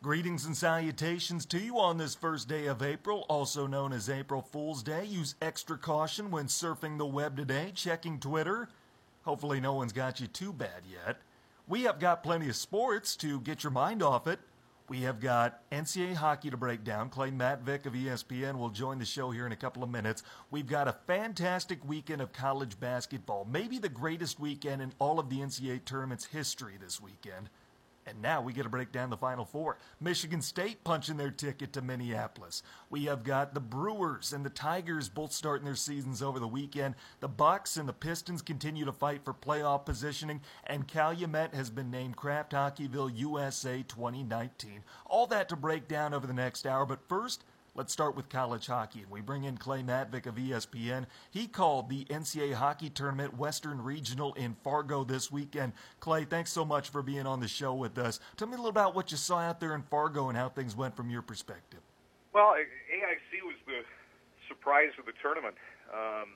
Greetings and salutations to you on this first day of April, also known as April Fool's Day. Use extra caution when surfing the web today, checking Twitter. Hopefully, no one's got you too bad yet. We have got plenty of sports to get your mind off it. We have got NCAA hockey to break down. Clay Matvick of ESPN will join the show here in a couple of minutes. We've got a fantastic weekend of college basketball, maybe the greatest weekend in all of the NCAA tournament's history this weekend. And now we get to break down the Final Four. Michigan State punching their ticket to Minneapolis. We have got the Brewers and the Tigers both starting their seasons over the weekend. The Bucks and the Pistons continue to fight for playoff positioning, and Calumet has been named Kraft Hockeyville USA 2019. All that to break down over the next hour, but first, Let's start with college hockey. We bring in Clay Matvick of ESPN. He called the NCAA hockey tournament Western Regional in Fargo this weekend. Clay, thanks so much for being on the show with us. Tell me a little about what you saw out there in Fargo and how things went from your perspective. Well, AIC was the surprise of the tournament. Um,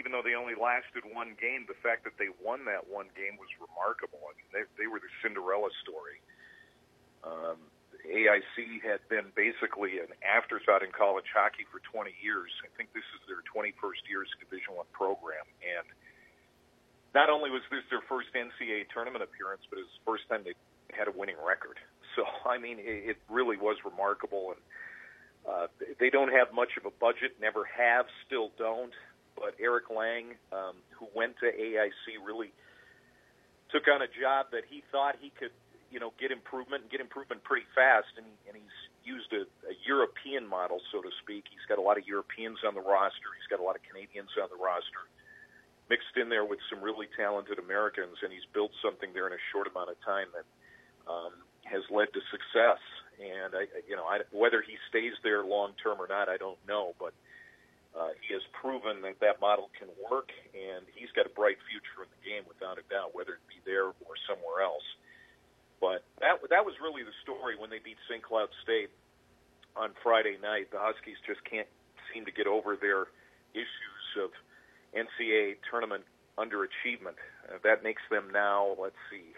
even though they only lasted one game, the fact that they won that one game was remarkable. I mean, they, they were the Cinderella story. Um, AIC had been basically an afterthought in college hockey for 20 years. I think this is their 21st year's Division One program, and not only was this their first NCAA tournament appearance, but it was the first time they had a winning record. So, I mean, it, really was remarkable, and uh, they don't have much of a budget, never have, still don't. But Eric Lang, um, who went to AIC, really took on a job that he thought he could you know get improvement and get improvement pretty fast. And, and he's used a, a European model, so to speak. He's got a lot of Europeans on the roster. He's got a lot of Canadians on the roster, mixed in there with some really talented Americans, and he's built something there in a short amount of time that um, has led to success. And I, you know, I, whether he stays there long term or not, I don't know, but. Uh, he has proven that that model can work, and he's got a bright future in the game without a doubt, whether it be there or somewhere else. But that that was really the story when they beat St. Cloud State on Friday night. The Huskies just can't seem to get over their issues of NCAA tournament underachievement. Uh, that makes them now, let's see,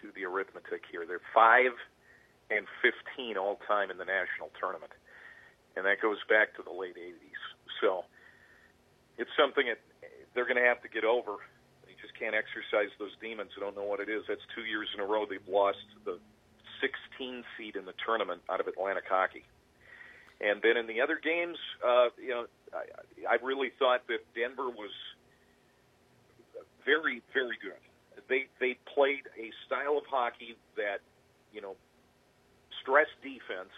do the arithmetic here. They're five and fifteen all time in the national tournament, and that goes back to the late '80s. So it's something that they're going to have to get over can't exercise those demons. I don't know what it is. That's two years in a row they've lost the 16 seed in the tournament out of Atlantic hockey. And then in the other games, uh, you know, I, I really thought that Denver was very, very good. They they played a style of hockey that, you know, stressed defense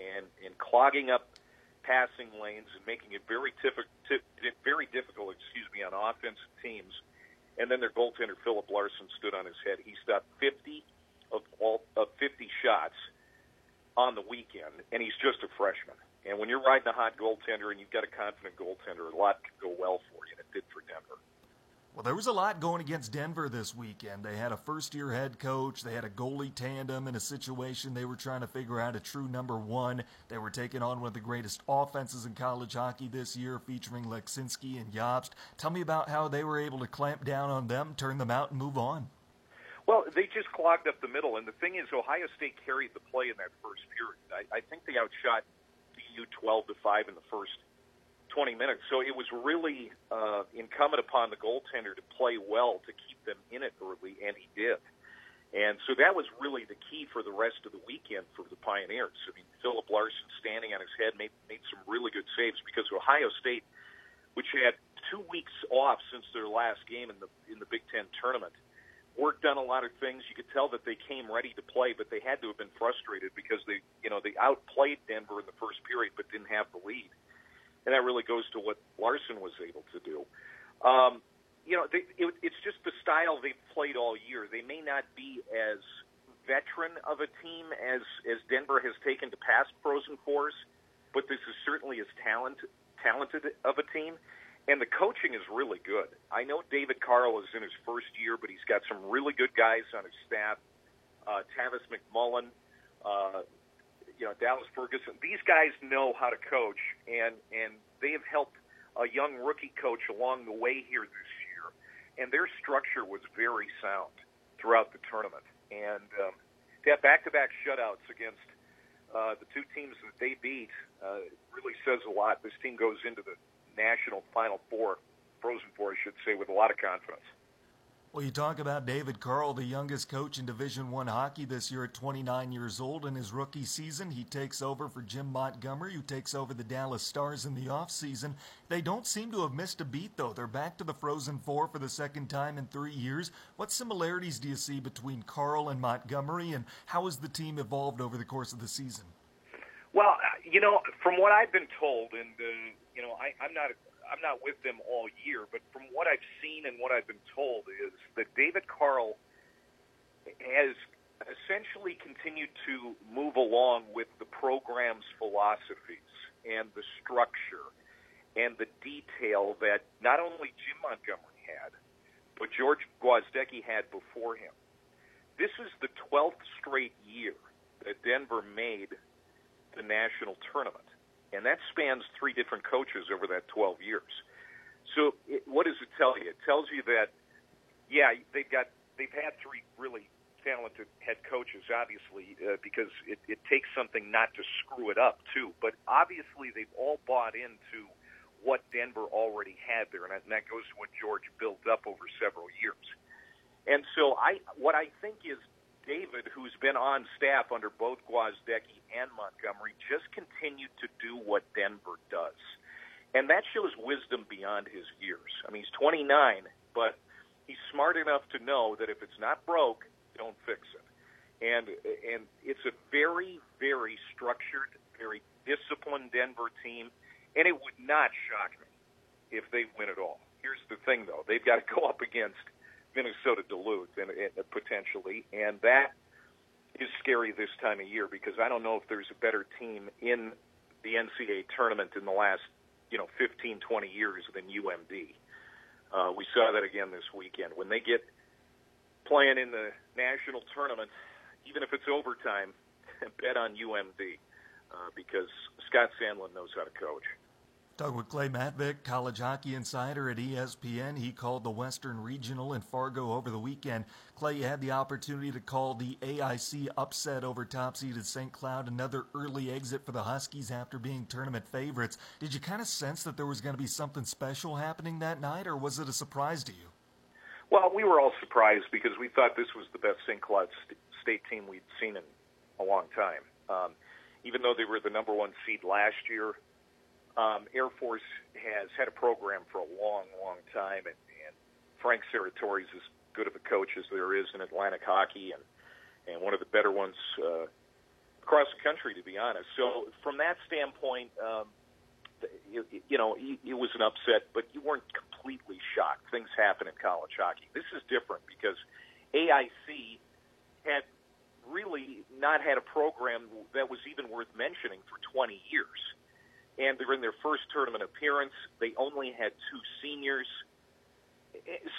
and and clogging up passing lanes and making it very difficult, very difficult, excuse me, on offensive teams and then their goaltender Filip Larsson stood on his head. He stopped 50 of all of 50 shots on the weekend, and he's just a freshman. And when you're riding a hot goaltender and you've got a confident goaltender, a lot could go well for you, and it did for Denver. Well, there was a lot going against Denver this weekend. They had a first year head coach, they had a goalie tandem in a situation they were trying to figure out a true number one. They were taking on one of the greatest offenses in college hockey this year, featuring Laczynski and Jobst. Tell me about how they were able to clamp down on them, turn them out, and move on. Well, they just clogged up the middle, and the thing is, Ohio State carried the play in that first period. I, I think they outshot BU 12 to five in the first 20 minutes. So it was really uh, incumbent upon the goaltender to play well to keep them in it early, and he did. And so that was really the key for the rest of the weekend for the Pioneers. I mean, Filip Larsson standing on his head made, made some really good saves because Ohio State, which had two weeks off since their last game in the in the Big Ten tournament, worked on a lot of things. You could tell that they came ready to play, but they had to have been frustrated because they, you know, they outplayed Denver in the first period, but didn't have the lead and that really goes to what Larsson was able to do. Um, you know, they, it, it's just the style they've played all year. They may not be as veteran of a team as as Denver has taken to past Frozen Fours, but this is certainly as talent talented of a team. And the coaching is really good. I know David Carle is in his first year, but he's got some really good guys on his staff. Uh, Tavis MacMillan, uh, you know Dallas Ferguson. These guys know how to coach, and and they have helped a young rookie coach along the way here this year, and their structure was very sound throughout the tournament. And um, they had back-to-back shutouts against uh, the two teams that they beat, uh, really says a lot. This team goes into the national Final Four, Frozen Four, I should say, with a lot of confidence. Well, you talk about David Carle, the youngest coach in Division One hockey this year at 29 years old. In his rookie season, he takes over for Jim Montgomery, who takes over the Dallas Stars in the offseason. They don't seem to have missed a beat, though. They're back to the Frozen Four for the second time in three years. What similarities do you see between Carle and Montgomery, and how has the team evolved over the course of the season? Well, you know, from what I've been told, and uh, you know, I, I'm not I'm not with them all year, but from what I've seen and what I've been told is that David Carle has essentially continued to move along with the program's philosophies and the structure and the detail that not only Jim Montgomery had, but George Gwozdecky had before him. This is the 12th straight year that Denver made the national tournament and that spans three different coaches over that 12 years. So, it, what does it tell you? It tells you that, yeah, they've got they've had three really talented head coaches, obviously, uh, because it, it takes something not to screw it up too. But obviously, they've all bought into what Denver already had there, and that, and that goes to what George built up over several years. And so, I what I think is David, who's been on staff under both Gwozdecky and Montgomery, just continued to do what Denver does. And that shows wisdom beyond his years. I mean, he's 29, but he's smart enough to know that if it's not broke, don't fix it. And and it's a very very structured, very disciplined Denver team, and it would not shock me if they win it all. Here's the thing, though: they've got to go up against Minnesota Duluth and, and potentially, and that is scary this time of year because I don't know if there's a better team in the NCAA tournament in the last you know 15, 20 years than UMD. Uh, we saw that again this weekend when they get playing in the national tournament, even if it's overtime. bet on UMD uh, because Scott Sandelin knows how to coach. Talking with Clay Matvick, college hockey insider at ESPN. He called the Western Regional in Fargo over the weekend. Clay, you had the opportunity to call the AIC upset over top seeded St. Cloud, another early exit for the Huskies after being tournament favorites. Did you kind of sense that there was going to be something special happening that night, or was it a surprise to you? Well, we were all surprised because we thought this was the best St. Cloud State team we'd seen in a long time. Um, even though they were the number one seed last year, um, Air Force has had a program for a long, long time, and, and Frank Serratore is as good of a coach as there is in Atlantic hockey, and and one of the better ones uh, across the country, to be honest. So from that standpoint, um, you, you know, it was an upset, but you weren't completely shocked. Things happen in college hockey. This is different because AIC had really not had a program that was even worth mentioning for 20 years and they're in their first tournament appearance. They only had two seniors.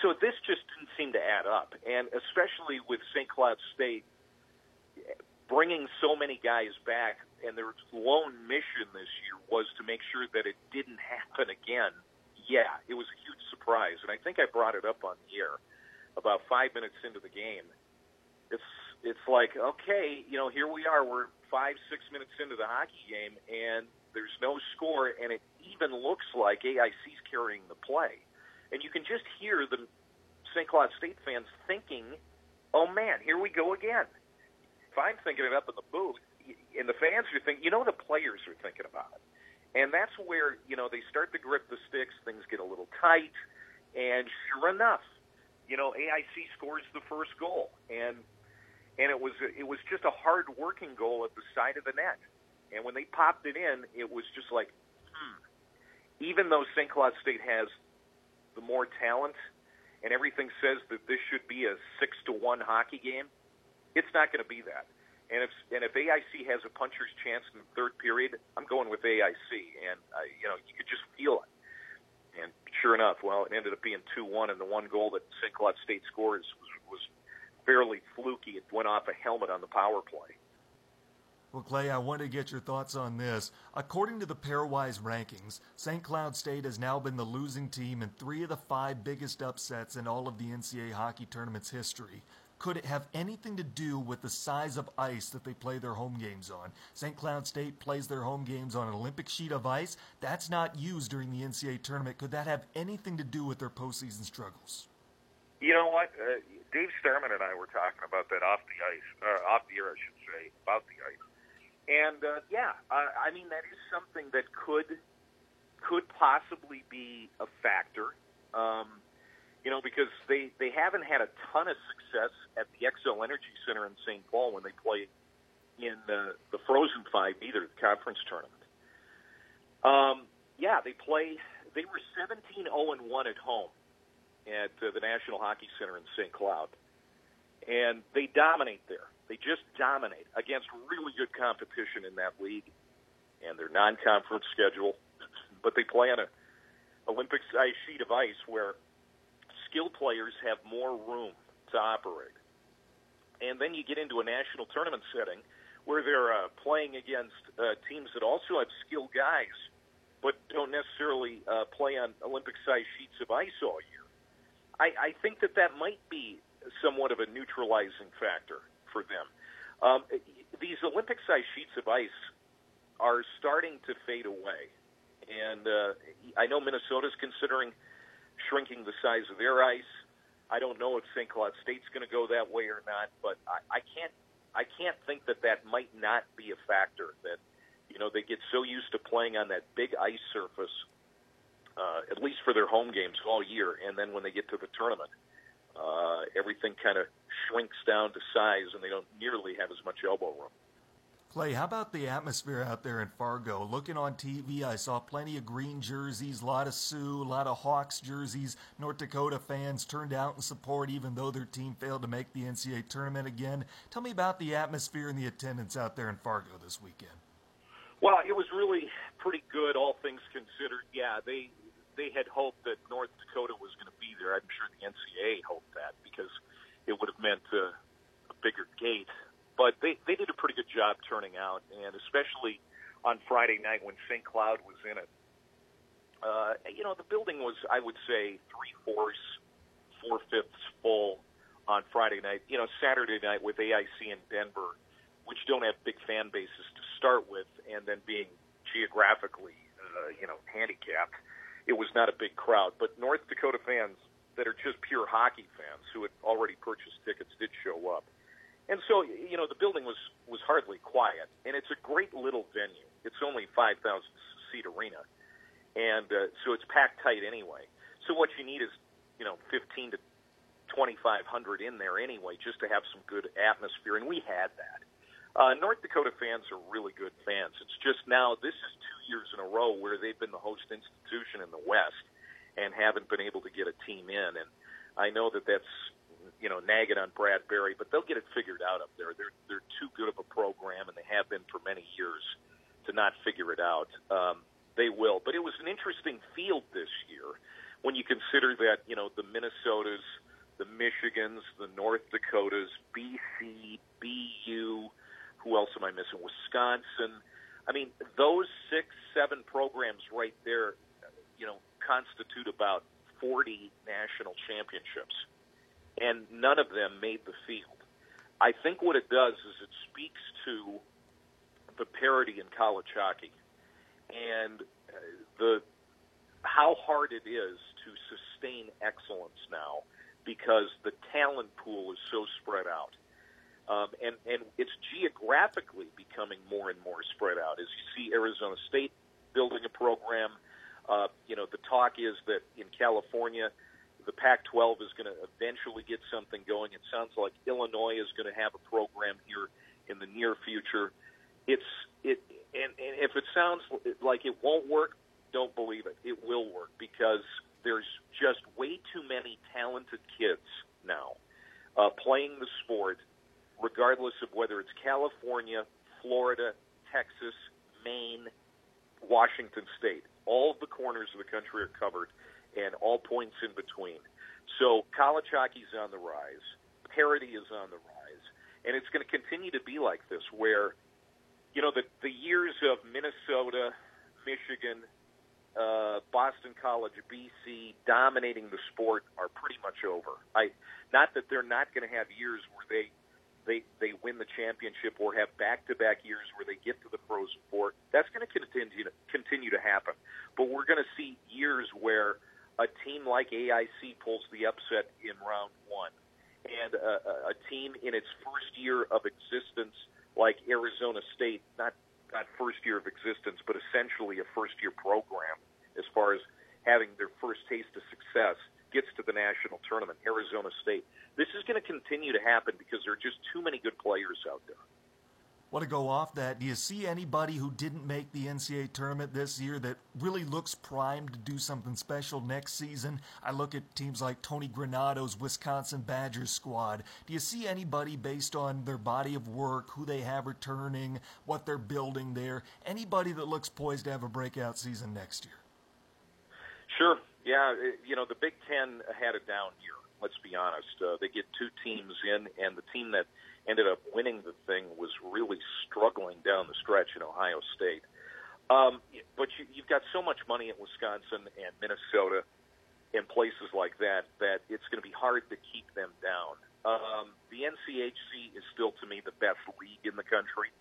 So this just didn't seem to add up. And especially with St. Cloud State bringing so many guys back, and their lone mission this year was to make sure that it didn't happen again. Yeah, it was a huge surprise. And I think I brought it up on the air about five minutes into the game. It's it's like okay, you know, here we are. We're five six minutes into the hockey game, and there's no score, and it even looks like AIC's carrying the play. And you can just hear the St. Cloud State fans thinking, "Oh man, here we go again." If I'm thinking it up in the booth, and the fans are thinking, you know, the players are thinking about it, and that's where you know they start to grip the sticks. Things get a little tight, and sure enough, you know, AIC scores the first goal, and and it was it was just a hard working goal at the side of the net. And when they popped it in, it was just like, hmm. Even though St. Cloud State has the more talent, and everything says that this should be a six to one hockey game, it's not going to be that. And if and if AIC has a puncher's chance in the third period, I'm going with AIC. And uh, you know, you could just feel it. And sure enough, well, it ended up being two one, and the one goal that St. Cloud State scores was, was fairly fluky. It went off a helmet on the power play. Well, Clay, I want to get your thoughts on this. According to the pairwise rankings, St. Cloud State has now been the losing team in three of the five biggest upsets in all of the NCAA hockey tournament's history. Could it have anything to do with the size of ice that they play their home games on? St. Cloud State plays their home games on an Olympic sheet of ice. That's not used during the NCAA tournament. Could that have anything to do with their postseason struggles? You know what? Uh, Dave Starman and I were talking about that off the ice, uh, off the air, I should say, about the ice. And uh, yeah, uh, I mean that is something that could could possibly be a factor. Um, you know, because they they haven't had a ton of success at the Xcel Energy Center in St. Paul when they play in the the Frozen Five either the conference tournament. Um, yeah, they play. They were 17 0 and 1 at home at uh, the National Hockey Center in St. Cloud, and they dominate there. They just dominate against really good competition in that league and their non-conference schedule. But they play on a Olympic-sized sheet of ice where skilled players have more room to operate. And then you get into a national tournament setting where they're uh, playing against uh, teams that also have skilled guys, but don't necessarily uh, play on Olympic-sized sheets of ice all year. I, I think that that might be somewhat of a neutralizing factor for them. Um, these Olympic-sized sheets of ice are starting to fade away, and uh, I know Minnesota's considering shrinking the size of their ice. I don't know if St. Cloud State's going to go that way or not, but I, I can't I can't think that that might not be a factor. That you know they get so used to playing on that big ice surface, uh, at least for their home games all year, and then when they get to the tournament, uh, Uh, everything kind of shrinks down to size, and they don't nearly have as much elbow room. Clay, how about the atmosphere out there in Fargo? Looking on TV, I saw plenty of green jerseys, a lot of Sioux, a lot of Hawks jerseys. North Dakota fans turned out in support, even though their team failed to make the NCAA tournament again. Tell me about the atmosphere and the attendance out there in Fargo this weekend. Well, it was really pretty good, all things considered. Yeah, they they had hoped that North Dakota was going to be there. I'm sure the NCAA hoped that because it would have meant uh, a bigger gate but they they did a pretty good job turning out, and especially on Friday night when St. Cloud was in it. Uh, you know, the building was, I would say, three fourths, four fifths full on Friday night. You know, Saturday night with AIC in Denver, which don't have big fan bases to start with, and then being geographically, uh, you know, handicapped, it was not a big crowd. But North Dakota fans that are just pure hockey fans who had already purchased tickets did show up. And so, you know, the building was was hardly quiet, and it's a great little venue. It's only 5,000 seat arena, and uh, so it's packed tight anyway. So what you need is, you know, 15 to 2,500 in there anyway, just to have some good atmosphere, and we had that. Uh, North Dakota fans are really good fans. It's just now this is two years in a row where they've been the host institution in the West and haven't been able to get a team in. And I know that that's you know, nagging on Brad Berry, but they'll get it figured out up there. They're they're too good of a program, and they have been for many years to not figure it out. Um, they will, but it was an interesting field this year when you consider that you know the Minnesotas, the Michigans, the North Dakotas, BC, BU. Who else am I missing? Wisconsin. I mean, those six, seven programs right there, you know, constitute about 40 national championships and none of them made the field. I think what it does is it speaks to the parity in college hockey and uh, the how hard it is to sustain excellence now because the talent pool is so spread out. Um, and, and it's geographically becoming more and more spread out. As you see Arizona State building a program, uh, you know, the talk is that in California, the Pac-12 is going to eventually get something going. It sounds like Illinois is going to have a program here in the near future. It's it, and, and if it sounds like it won't work, don't believe it. It will work because there's just way too many talented kids now uh, playing the sport, regardless of whether it's California, Florida, Texas, Maine, Washington State. All of the corners of the country are covered and all points in between. So college hockey's on the rise, parity is on the rise, and it's going to continue to be like this, where you know the the years of Minnesota, Michigan, uh, Boston College, BC dominating the sport are pretty much over. I not that they're not going to have years where they they they win the championship or have back-to-back years where they get to the Frozen Four. That's going to continue to continue to happen. But we're going to see years where a team like AIC pulls the upset in round one, and a, a team in its first year of existence, like Arizona State, not not first year of existence, but essentially a first year program as far as having their first taste of success gets to the national tournament, Arizona State. This is going to continue to happen because there are just too many good players out there. Want to go off that? Do you see anybody who didn't make the NCAA tournament this year that really looks primed to do something special next season? I look at teams like Tony Granato's Wisconsin Badgers squad. Do you see anybody based on their body of work, who they have returning, what they're building there? Anybody that looks poised to have a breakout season next year? Sure. Yeah. You know, the Big Ten had a down year. Let's be honest. Uh, they get two teams in, and the team that ended up winning the thing was really struggling down the stretch in Ohio State. Um, but you, you've got so much money in Wisconsin and Minnesota and places like that that it's going to be hard to keep them down. Um, the NCHC is still, to me, the best league in the country.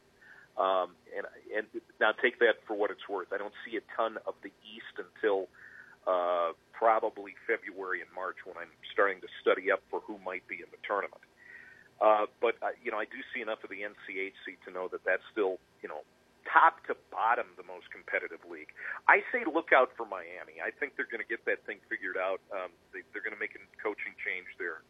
Um, and, and now take that for what it's worth. I don't see a ton of the East until uh, probably February and March when I'm starting to study up for who might be in the tournament. Uh, but uh, you know, I do see enough of the NCHC to know that that's still you know top to bottom the most competitive league. I say look out for Miami. I think they're going to get that thing figured out. Um, they, they're going to make a coaching change there.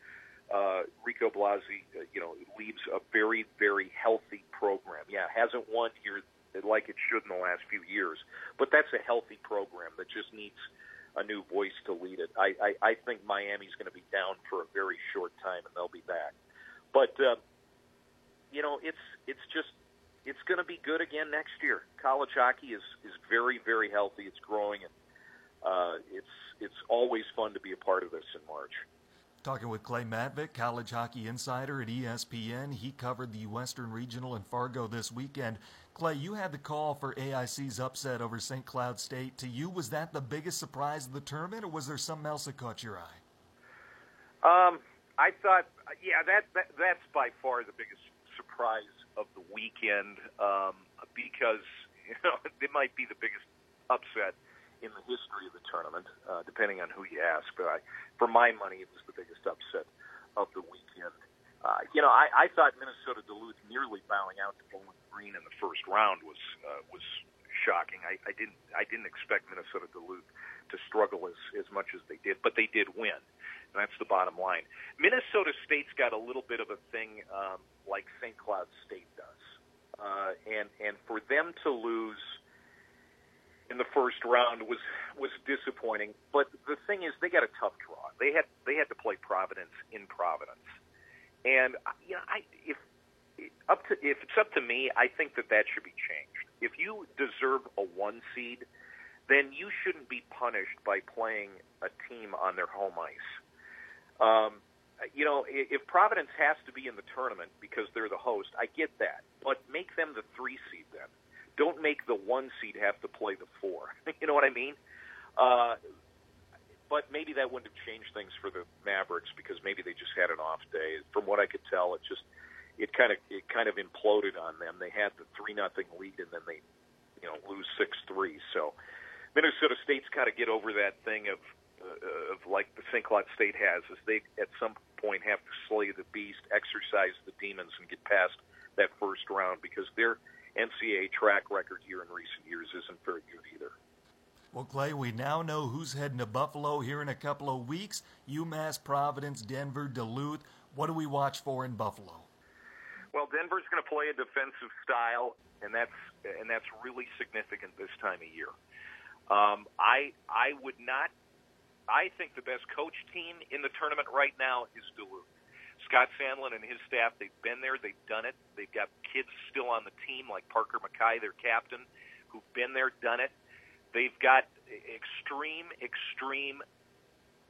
Uh, Rico Blasi, uh, you know, leaves a very very healthy program. Yeah, hasn't won here like it should in the last few years, but that's a healthy program that just needs a new voice to lead it. I, I, I think Miami's going to be down for a very short time, and they'll be back. But uh, you know, it's it's just it's going to be good again next year. College hockey is is very very healthy. It's growing, and uh, it's it's always fun to be a part of this in March. Talking with Clay Matvick, college hockey insider at ESPN. He covered the Western Regional in Fargo this weekend. Clay, you had the call for AIC's upset over St. Cloud State. To you, was that the biggest surprise of the tournament, or was there something else that caught your eye? Um, I thought, yeah, that, that that's by far the biggest surprise of the weekend um, because you know it might be the biggest upset in the history of the tournament, uh, depending on who you ask. But I, for my money, it was the biggest upset of the weekend. Uh, you know, I, I thought Minnesota Duluth nearly bowing out to Bowling Green in the first round was uh, was shocking. I, I didn't I didn't expect Minnesota Duluth to struggle as as much as they did, but they did win. And that's the bottom line. Minnesota State's got a little bit of a thing um, like St. Cloud State does, uh, and and for them to lose in the first round was was disappointing. But the thing is, they got a tough draw. They had they had to play Providence in Providence and you know, I if up to if it's up to me, I think that that should be changed. If you deserve a one seed, then you shouldn't be punished by playing a team on their home ice. Um, you know, if Providence has to be in the tournament because they're the host, I get that, but make them the three seed then. Don't make the one seed have to play the four. you know what I mean? Uh, but maybe that wouldn't have changed things for the Mavericks because maybe they just had an off day. From what I could tell, it just it kind of it kind of imploded on them. They had the three nothing lead and then they you know lose six three. So Minnesota State's got to get over that thing of uh, of like the St. Cloud State has, is they at some point have to slay the beast, exercise the demons, and get past that first round because their NCAA track record here in recent years isn't very good either. Well, Clay, we now know who's heading to Buffalo here in a couple of weeks. UMass, Providence, Denver, Duluth. What do we watch for in Buffalo? Well, Denver's going to play a defensive style, and that's and that's really significant this time of year. Um, I I would not. I think the best coach team in the tournament right now is Duluth. Scott Sandelin and his staff, they've been there, they've done it. They've got kids still on the team like Parker Mackay, their captain, who've been there, done it. They've got extreme, extreme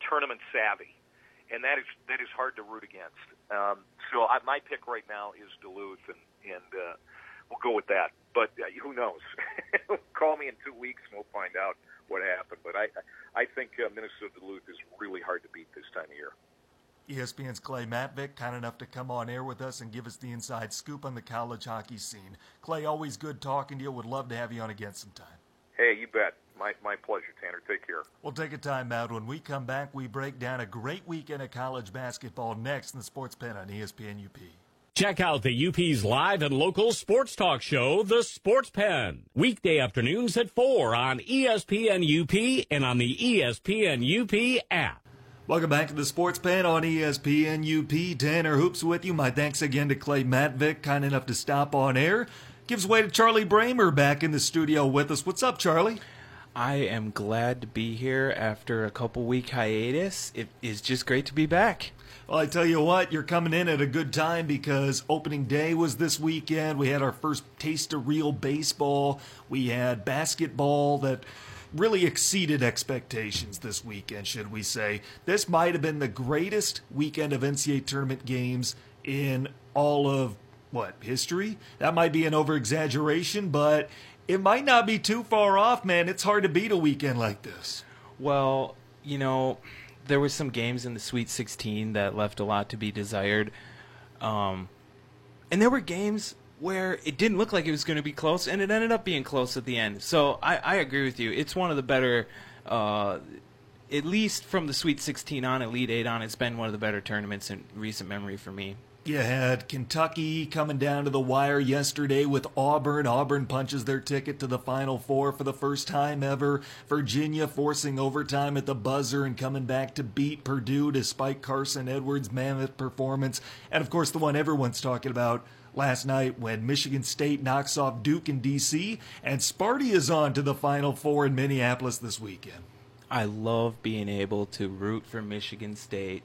tournament savvy, and that is that is hard to root against. Um, so I, my pick right now is Duluth, and and uh, we'll go with that. But uh, who knows? Call me in two weeks, and we'll find out what happens. But i i think uh, Minnesota Duluth is really hard to beat this time of year. ESPN's Clay Matvick, kind enough to come on air with us and give us the inside scoop on the college hockey scene. Clay, always good talking to you. Would love to have you on again sometime. Hey, you bet. My, my pleasure, Tanner. Take care. We'll take a time out. When we come back, we break down a great weekend of college basketball next in the Sports Pen on ESPN UP. Check out the UP's live and local sports talk show, The Sports Pen, weekday afternoons at 4 on ESPN UP and on the ESPN UP app. Welcome back to the Sports Pen on ESPN UP. Tanner Hoops with you. My thanks again to Clay Matvick, kind enough to stop on air. Gives way to Charlie Bramer back in the studio with us. What's up, Charlie? I am glad to be here after a couple week hiatus. It is just great to be back. Well, I tell you what, you're coming in at a good time because opening day was this weekend. We had our first taste of real baseball. We had basketball that really exceeded expectations this weekend, should we say. This might have been the greatest weekend of NCAA tournament games in all of what, history? That might be an over exaggeration, but it might not be too far off, man. It's hard to beat a weekend like this. Well, you know, there were some games in the Sweet 16 that left a lot to be desired. Um, and there were games where it didn't look like it was going to be close, and it ended up being close at the end. So I, I agree with you. It's one of the better, uh, at least from the Sweet 16 on, Elite 8 on, it's been one of the better tournaments in recent memory for me. You had Kentucky coming down to the wire yesterday with Auburn. Auburn punches their ticket to the Final Four for the first time ever. Virginia forcing overtime at the buzzer and coming back to beat Purdue despite Carson Edwards' mammoth performance. And of course, the one everyone's talking about last night when Michigan State knocks off Duke in D.C. and Sparty is on to the Final Four in Minneapolis this weekend. I love being able to root for Michigan State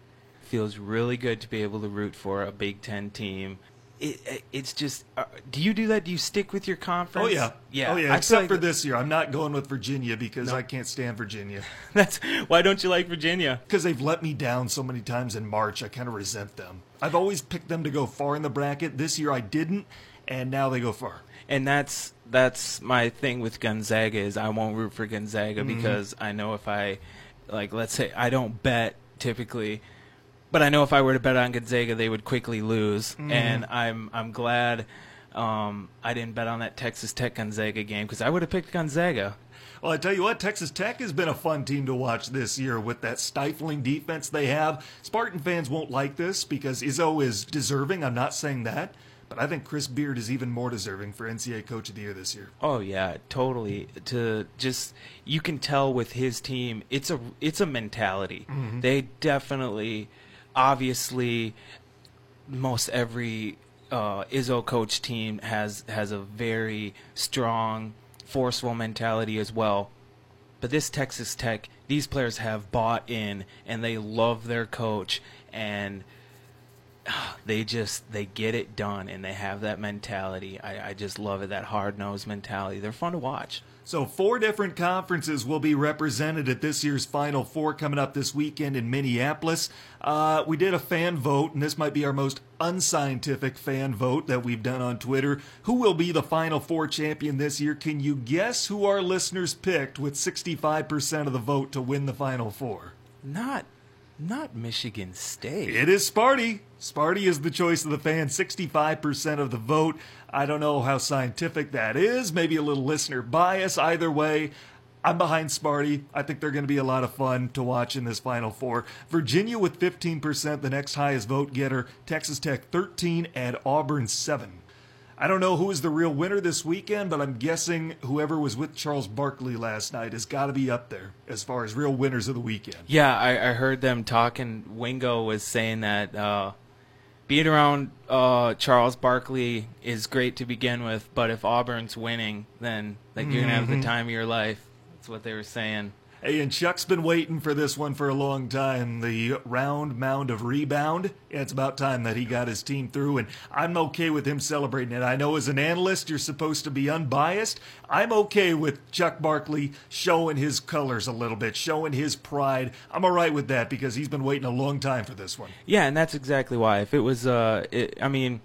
feels really good to be able to root for a Big Ten team. It, it's just, uh, do you do that? Do you stick with your conference? Oh yeah, yeah. Oh yeah. I Except like for this year, I'm not going with Virginia because No. I can't stand Virginia That's why don't you like Virginia? because they've let me down so many times in March. I kind of resent them. I've always picked them to go far in the bracket. This year I didn't, and now they go far. And that's that's my thing with Gonzaga is I won't root for Gonzaga Mm-hmm. because I know if I, like, let's say I don't bet typically, but I know if I were to bet on Gonzaga, they would quickly lose. Mm-hmm. And I'm I'm glad um, I didn't bet on that Texas Tech Gonzaga game because I would have picked Gonzaga. Well, I tell you what, Texas Tech has been a fun team to watch this year with that stifling defense they have. Spartan fans won't like this because Izzo is deserving. I'm not saying that, but I think Chris Beard is even more deserving for NCAA Coach of the Year this year. Oh yeah, totally. To just you can tell with his team, it's a it's a mentality. They definitely, obviously, most every uh, Izzo coach team has has a very strong, forceful mentality as well. But this Texas Tech, these players have bought in and they love their coach and they just they get it done and they have that mentality. I, I just love it that hard nosed mentality. They're fun to watch. So, four different conferences will be represented at this year's Final Four coming up this weekend in Minneapolis. Uh, we did a fan vote, and this might be our most unscientific fan vote that we've done on Twitter. Who will be the Final Four champion this year? Can you guess who our listeners picked with 65% of the vote to win the Final Four? Not not Michigan State. It is Sparty. Sparty is the choice of the fans, 65% of the vote. I don't know how scientific that is, maybe a little listener bias. Either way, I'm behind Sparty. I think they're going to be a lot of fun to watch in this Final Four. Virginia with 15%, the next highest vote getter. Texas Tech 13 and Auburn 7. I don't know who is the real winner this weekend, but I'm guessing whoever was with Charles Barkley last night has got to be up there as far as real winners of the weekend. Yeah, I, I heard them talking. Wingo was saying that uh, being around uh, Charles Barkley is great to begin with, but if Auburn's winning, then like you're gonna have the time of your life. That's what they were saying. Hey, and Chuck's been waiting for this one for a long time. The round mound of rebound. It's about time that he got his team through, and I'm okay with him celebrating it. I know as an analyst, you're supposed to be unbiased. I'm okay with Chuck Barkley showing his colors a little bit, showing his pride. I'm all right with that because he's been waiting a long time for this one. Yeah, and that's exactly why. If it was, uh, it, I mean,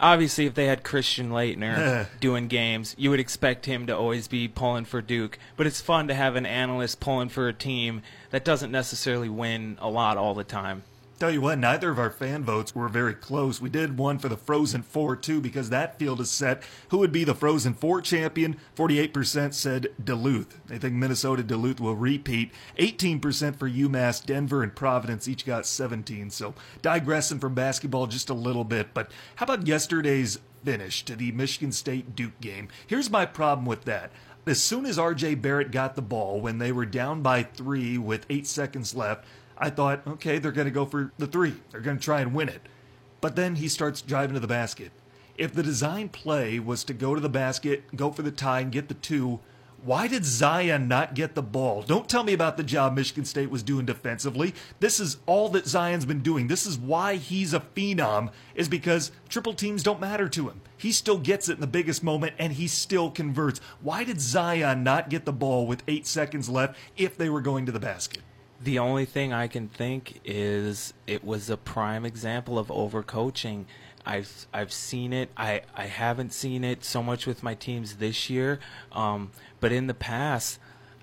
obviously, if they had Christian Laettner doing games, you would expect him to always be pulling for Duke. But it's fun to have an analyst pulling for a team that doesn't necessarily win a lot all the time. Tell you what, neither of our fan votes were very close. We did one for the Frozen Four, too, because that field is set. Who would be the Frozen Four champion? 48% said Duluth. They think Minnesota Duluth will repeat. 18% for UMass, Denver, and Providence each got 17. So digressing from basketball just a little bit. But how about yesterday's finish to the Michigan State Duke game? Here's my problem with that. As soon as RJ Barrett got the ball, when they were down by three with eight seconds left, I thought, okay, they're going to go for the three. They're going to try and win it. But then he starts driving to the basket. If the design play was to go to the basket, go for the tie, and get the two, why did Zion not get the ball? Don't tell me about the job Michigan State was doing defensively. This is all that Zion's been doing. This is why he's a phenom, is because triple teams don't matter to him. He still gets it in the biggest moment and he still converts. Why did Zion not get the ball with eight seconds left if they were going to the basket? The only thing I can think is it was a prime example of overcoaching. I've I've seen it. I, I haven't seen it so much with my teams this year, um, but in the past,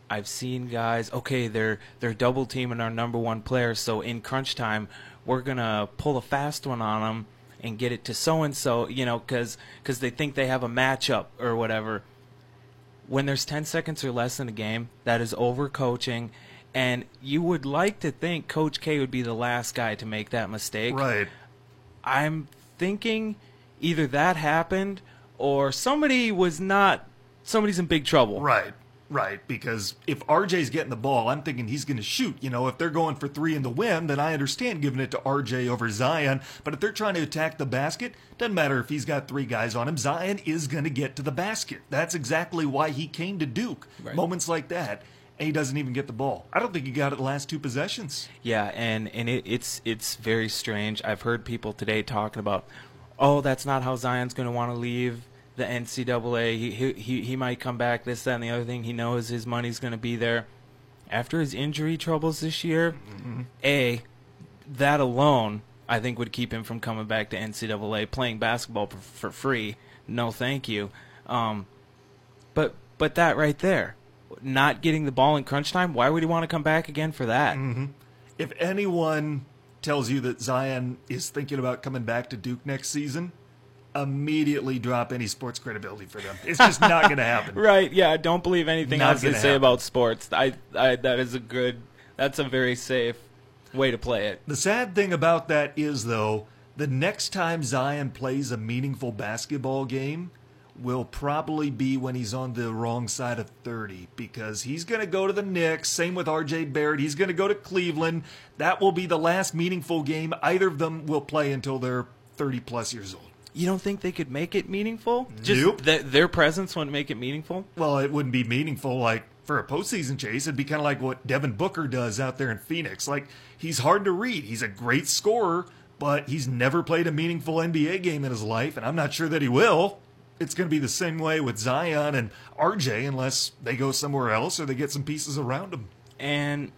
I've seen guys. Okay, they're they're double teaming our number one player, so in crunch time, we're gonna pull a fast one on them and get it to so and so. You know, because because they think they have a matchup or whatever. When there's 10 seconds or less in a game, that is overcoaching and you would like to think Coach K would be the last guy to make that mistake. Right. I'm thinking either that happened or somebody was not somebody's in big trouble. Right. Right, because if RJ's getting the ball, I'm thinking he's going to shoot. You know, if they're going for three in the win, then I understand giving it to RJ over Zion. But if they're trying to attack the basket, doesn't matter if he's got three guys on him. Zion is going to get to the basket. That's exactly why he came to Duke. Right. Moments like that and he doesn't even get the ball. I don't think he got it the last two possessions. Yeah, and and it, it's it's very strange. I've heard people today talking about, oh, that's not how Zion's going to want to leave the NCAA. He, he he might come back. This, that, and the other thing. He knows his money's going to be there. After his injury troubles this year, mm-hmm. a that alone I think would keep him from coming back to NCAA playing basketball for, for free. No, thank you. Um, but but that right there not getting the ball in crunch time, why would he want to come back again for that? Mm-hmm. If anyone tells you that Zion is thinking about coming back to Duke next season, immediately drop any sports credibility for them. It's just not going to happen. right? Yeah. Don't believe anything not else they say about sports. I, I, that is a good. That's a very safe way to play it. The sad thing about that is, though, the next time Zion plays a meaningful basketball game, will probably be when he's on the wrong side of 30 because he's going to go to the Knicks. Same with RJ Barrett. He's going to go to Cleveland. That will be the last meaningful game either of them will play until they're 30 plus years old. You don't think they could make it meaningful? Just nope. th- their presence wouldn't make it meaningful? Well, it wouldn't be meaningful like for a postseason chase. It'd be kind of like what Devin Booker does out there in Phoenix. Like, he's hard to read. He's a great scorer, but he's never played a meaningful NBA game in his life, and I'm not sure that he will it's going to be the same way with Zion and RJ unless they go somewhere else or they get some pieces around them. And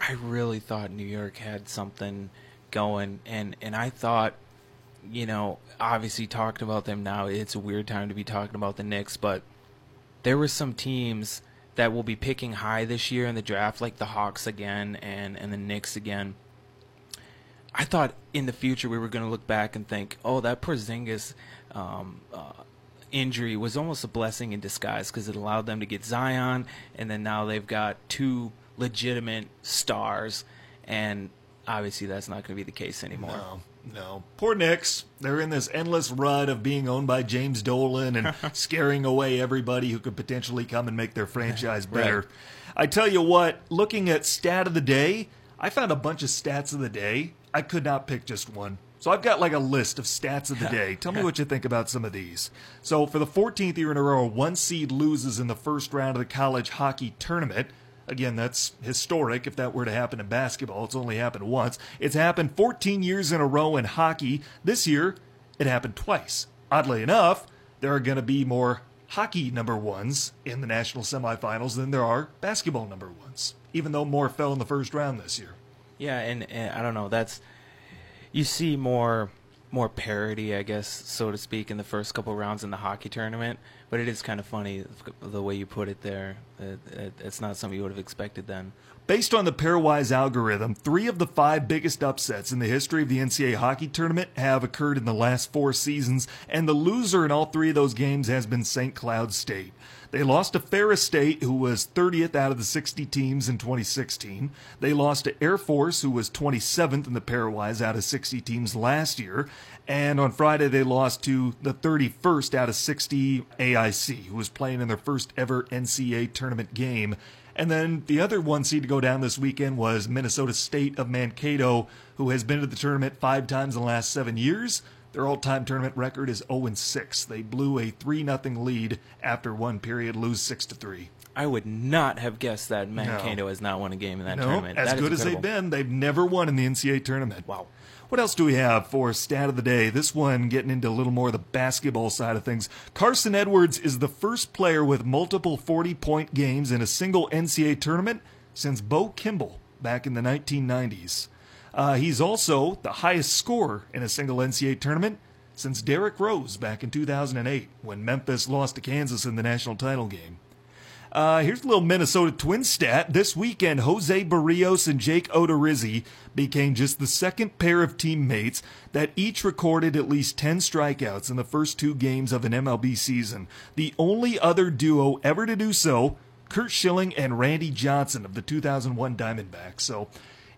I really thought New York had something going, and and I thought, you know, obviously talked about them now. It's a weird time to be talking about the Knicks, but there were some teams that will be picking high this year in the draft, like the Hawks again and and the Knicks again. I thought in the future we were going to look back and think, oh, that Porzingis um, uh, injury was almost a blessing in disguise because it allowed them to get Zion, and then now they've got two legitimate stars, and obviously that's not going to be the case anymore. No, no. Poor Knicks. They're in this endless rut of being owned by James Dolan and scaring away everybody who could potentially come and make their franchise better. Right. I tell you what, looking at stat of the day, I found a bunch of stats of the day. I could not pick just one. So I've got like a list of stats of the day. Tell me what you think about some of these. So for the 14th year in a row, one seed loses in the first round of the college hockey tournament. Again, that's historic if that were to happen in basketball. It's only happened once. It's happened 14 years in a row in hockey. This year, it happened twice. Oddly enough, there are going to be more hockey number ones in the national semifinals than there are basketball number ones, even though more fell in the first round this year. Yeah, and, and I don't know. That's you see more more parity, I guess, so to speak, in the first couple rounds in the hockey tournament. But it is kind of funny the way you put it there. It, it, it's not something you would have expected then. Based on the pairwise algorithm, three of the five biggest upsets in the history of the NCAA hockey tournament have occurred in the last four seasons, and the loser in all three of those games has been St. Cloud State. They lost to Ferris State, who was 30th out of the 60 teams in 2016. They lost to Air Force, who was 27th in the pairwise out of 60 teams last year. And on Friday, they lost to the 31st out of 60 AIC, who was playing in their first ever NCAA tournament game. And then the other one seed to go down this weekend was Minnesota State of Mankato, who has been to the tournament five times in the last seven years. Their all-time tournament record is 0 6. They blew a 3 0 lead after one period, lose 6 to 3. I would not have guessed that Mankato no. has not won a game in that no, tournament. As that good as they've been, they've never won in the NCAA tournament. Wow. What else do we have for stat of the day? This one getting into a little more of the basketball side of things. Carson Edwards is the first player with multiple 40 point games in a single NCAA tournament since Bo Kimble back in the 1990s. Uh, he's also the highest scorer in a single NCAA tournament since Derrick Rose back in 2008 when Memphis lost to Kansas in the national title game. Uh, here's a little Minnesota Twins stat. This weekend, Jose Berrios and Jake Odorizzi became just the second pair of teammates that each recorded at least 10 strikeouts in the first two games of an MLB season. The only other duo ever to do so, Curt Schilling and Randy Johnson of the 2001 Diamondbacks. So,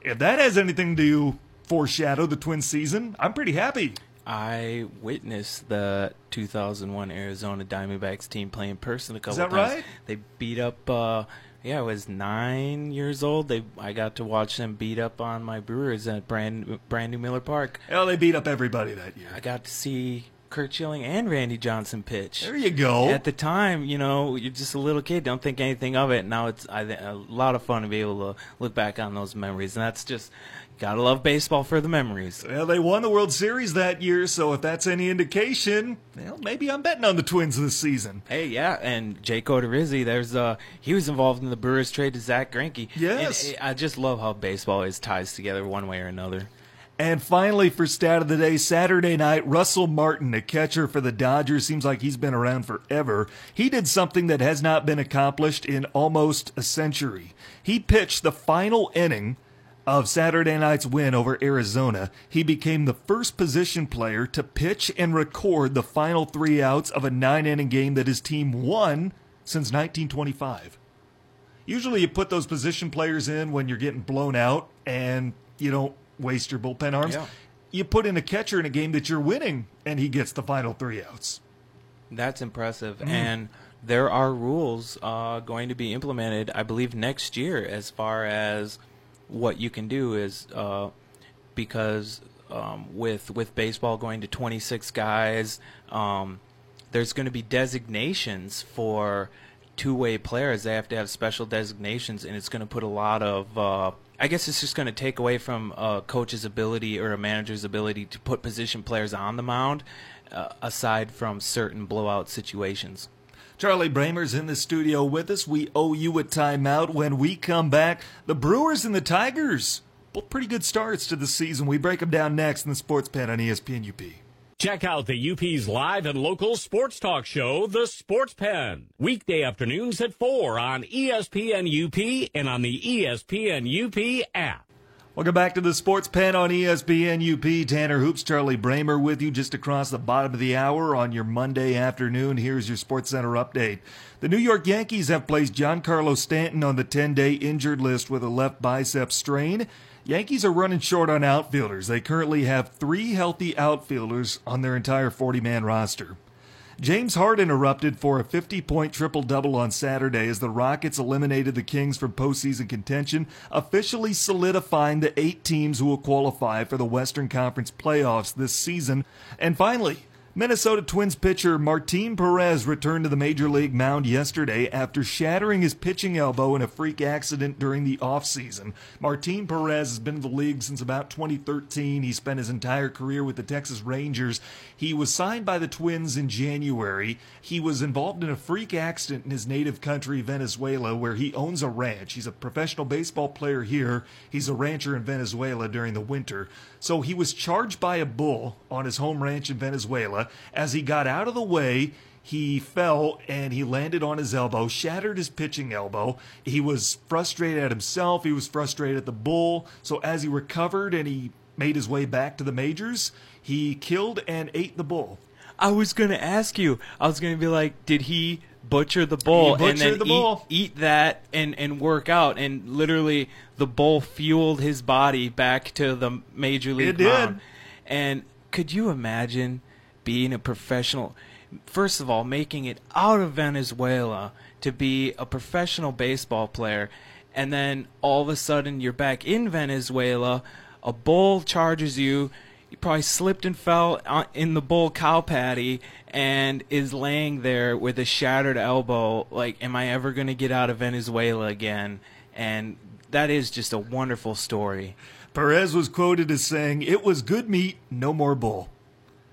if that has anything to foreshadow the twin season, I'm pretty happy. I witnessed the 2001 Arizona Diamondbacks team play in person a couple Is that times. right? They beat up. Uh, yeah, I was nine years old. They I got to watch them beat up on my Brewers at brand brand new Miller Park. Well, they beat up everybody that year. I got to see Curt Schilling and Randy Johnson pitch. There you go. At the time, you know, you're just a little kid, don't think anything of it. Now it's I, a lot of fun to be able to look back on those memories, and that's just Gotta love baseball for the memories. Well, they won the World Series that year, so if that's any indication, well, maybe I'm betting on the Twins this season. Hey, yeah, and Jake Odorizzi, there's uh, he was involved in the Brewers trade to Zack Greinke. Yes, and I just love how baseball is ties together one way or another. And finally, for stat of the day, Saturday night, Russell Martin, a catcher for the Dodgers, seems like he's been around forever. He did something that has not been accomplished in almost a century. He pitched the final inning of Saturday night's win over Arizona, he became the first position player to pitch and record the final three outs of a nine inning game that his team won since 1925. Usually, you put those position players in when you're getting blown out and you don't waste your bullpen arms. Yeah. You put in a catcher in a game that you're winning, and he gets the final three outs. That's impressive. Mm. And there are rules uh, going to be implemented, I believe, next year as far as what you can do is uh, because um, with with baseball going to 26 guys, um, there's going to be designations for two-way players. They have to have special designations, and it's going to put a lot of. Uh, I guess it's just going to take away from a coach's ability or a manager's ability to put position players on the mound, uh, aside from certain blowout situations. Charlie Bramer's in the studio with us. We owe you a timeout. When we come back, the Brewers and the Tigers. Both pretty good starts to the season. We break them down next in the Sports Pen on ESPN UP. Check out the UP's live and local sports talk show, The Sports Pen. Weekday afternoons at 4 on ESPN UP and on the ESPN UP app. Welcome back to the Sports Pen on ESPN UP. Tanner Hoops, Charlie Bramer with you just across the bottom of the hour on your Monday afternoon. Here's your Sports Center update. The New York Yankees have placed Giancarlo Stanton on the 10 day injured list with a left bicep strain. Yankees are running short on outfielders. They currently have three healthy outfielders on their entire 40 man roster. James Harden erupted for a 50 point triple double on Saturday as the Rockets eliminated the Kings from postseason contention, officially solidifying the eight teams who will qualify for the Western Conference playoffs this season. And finally, Minnesota Twins pitcher Martin Perez returned to the major league mound yesterday after shattering his pitching elbow in a freak accident during the offseason. Martin Perez has been in the league since about 2013. He spent his entire career with the Texas Rangers. He was signed by the Twins in January. He was involved in a freak accident in his native country, Venezuela, where he owns a ranch. He's a professional baseball player here. He's a rancher in Venezuela during the winter. So he was charged by a bull on his home ranch in Venezuela. As he got out of the way, he fell and he landed on his elbow, shattered his pitching elbow. He was frustrated at himself. He was frustrated at the bull. So as he recovered and he made his way back to the majors, he killed and ate the bull. I was going to ask you. I was going to be like, did he butcher the bull and then the eat, bull. eat that and, and work out? And literally, the bull fueled his body back to the major league It did. And could you imagine being a professional? First of all, making it out of Venezuela to be a professional baseball player, and then all of a sudden you're back in Venezuela. A bull charges you. You probably slipped and fell in the bull cow patty and is laying there with a shattered elbow. Like, am I ever going to get out of Venezuela again? And that is just a wonderful story. Perez was quoted as saying, It was good meat, no more bull.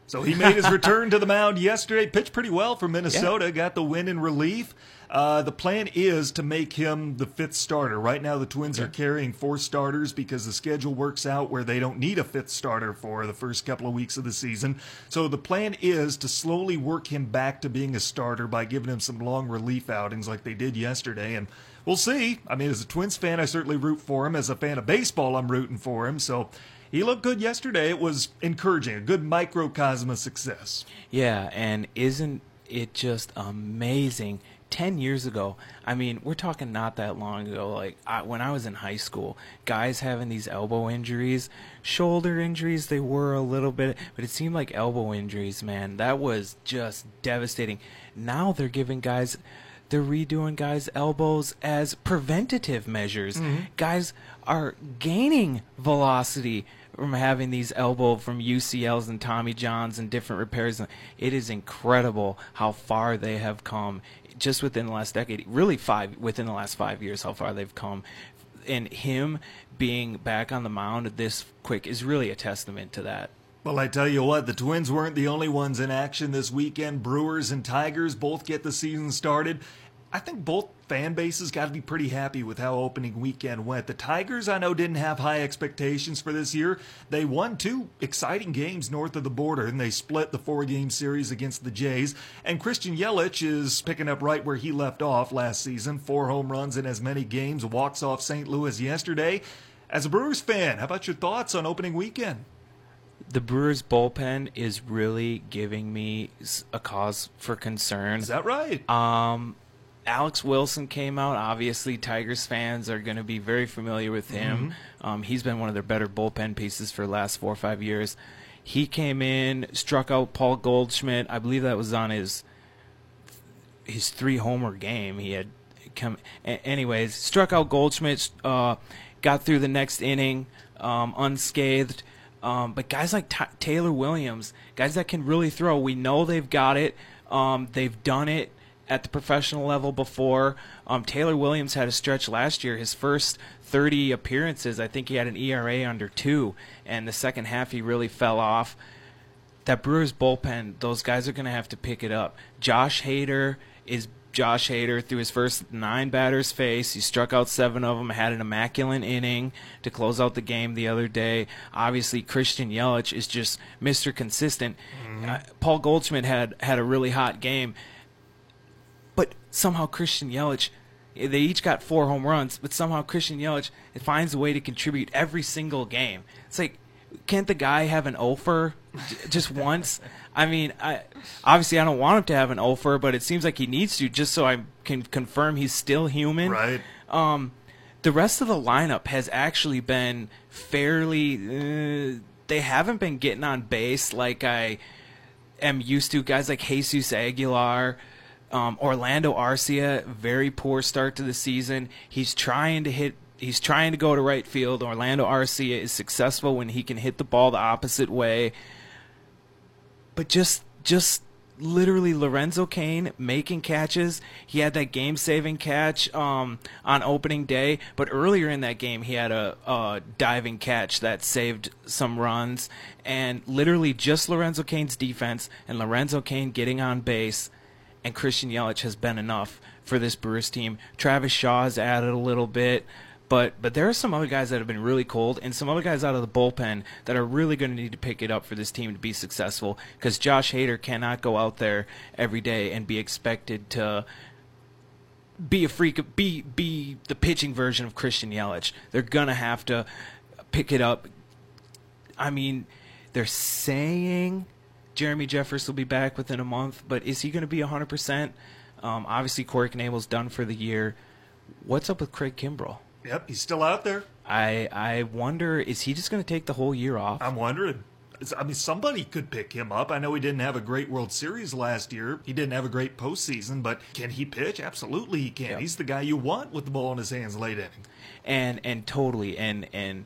So he made his return to the mound yesterday, pitched pretty well for Minnesota, got the win in relief. Uh, the plan is to make him the fifth starter. Right now, the Twins are carrying four starters because the schedule works out where they don't need a fifth starter for the first couple of weeks of the season. So the plan is to slowly work him back to being a starter by giving him some long relief outings like they did yesterday. And we'll see. I mean, as a Twins fan, I certainly root for him. As a fan of baseball, I'm rooting for him. So he looked good yesterday. It was encouraging, a good microcosm of success. Yeah, and isn't it just amazing? 10 years ago, I mean, we're talking not that long ago, like I, when I was in high school, guys having these elbow injuries, shoulder injuries, they were a little bit, but it seemed like elbow injuries, man. That was just devastating. Now they're giving guys. They're redoing guys' elbows as preventative measures. Mm-hmm. Guys are gaining velocity from having these elbow from UCLs and Tommy Johns and different repairs. It is incredible how far they have come just within the last decade. Really, five within the last five years, how far they've come. And him being back on the mound this quick is really a testament to that. Well, I tell you what, the Twins weren't the only ones in action this weekend. Brewers and Tigers both get the season started. I think both fan bases got to be pretty happy with how opening weekend went. The Tigers, I know, didn't have high expectations for this year. They won two exciting games north of the border, and they split the four game series against the Jays. And Christian Yelich is picking up right where he left off last season four home runs in as many games, walks off St. Louis yesterday. As a Brewers fan, how about your thoughts on opening weekend? The Brewers bullpen is really giving me a cause for concern. Is that right? Um, Alex Wilson came out. Obviously, Tigers fans are going to be very familiar with him. Um, he's been one of their better bullpen pieces for the last four or five years. He came in, struck out Paul Goldschmidt. I believe that was on his his three homer game. He had come, a- anyways, struck out Goldschmidt. Uh, got through the next inning um, unscathed. Um, but guys like Ta Taylor Williams, guys that can really throw, we know they've got it. Um, they've done it at the professional level before. Um, Taylor Williams had a stretch last year. His first 30 appearances, I think he had an ERA under two, and the second half he really fell off. That Brewers bullpen, those guys are going to have to pick it up. Josh Hader is Josh Hader through his first nine batters face. He struck out seven of them, had an immaculate inning to close out the game the other day. Obviously, Christian Yelich is just Mr. Consistent. Uh, Paul Goldschmidt had had a really hot game, but somehow Christian Yelich, they each got four home runs, but somehow Christian Yelich finds a way to contribute every single game. It's like, can't the guy have an offer just once? I mean, I, obviously I don't want him to have an offer, but it seems like he needs to just so I can confirm he's still human. Right. Um, the rest of the lineup has actually been fairly. Uh, they haven't been getting on base like I am used to. Guys like Jesus Aguilar, um, Orlando Arcia, very poor start to the season. He's trying to hit. He's trying to go to right field. Orlando Arcia is successful when he can hit the ball the opposite way. But just just literally Lorenzo Cain making catches. He had that game saving catch um, on opening day, but earlier in that game, he had a, a, diving catch that saved some runs. And literally just Lorenzo Cain's defense and Lorenzo Cain getting on base and Christian Yelich has been enough for this Brewers team. Travis Shaw's added a little bit. But but there are some other guys that have been really cold, and some other guys out of the bullpen that are really going to need to pick it up for this team to be successful. Because Josh Hader cannot go out there every day and be expected to be a freak, be be the pitching version of Christian Yelich. They're gonna have to pick it up. I mean, they're saying Jeremy Jeffress will be back within a month, but is he going to be 100%? Um, obviously, Corey Knebel's done for the year. What's up with Craig Kimbrel? Yep, he's still out there. I I wonder is he just going to take the whole year off? I'm wondering. I mean, somebody could pick him up. I know he didn't have a great World Series last year. He didn't have a great postseason, but can he pitch? Absolutely, he can. Yep. He's the guy you want with the ball in his hands late inning. And and totally and and,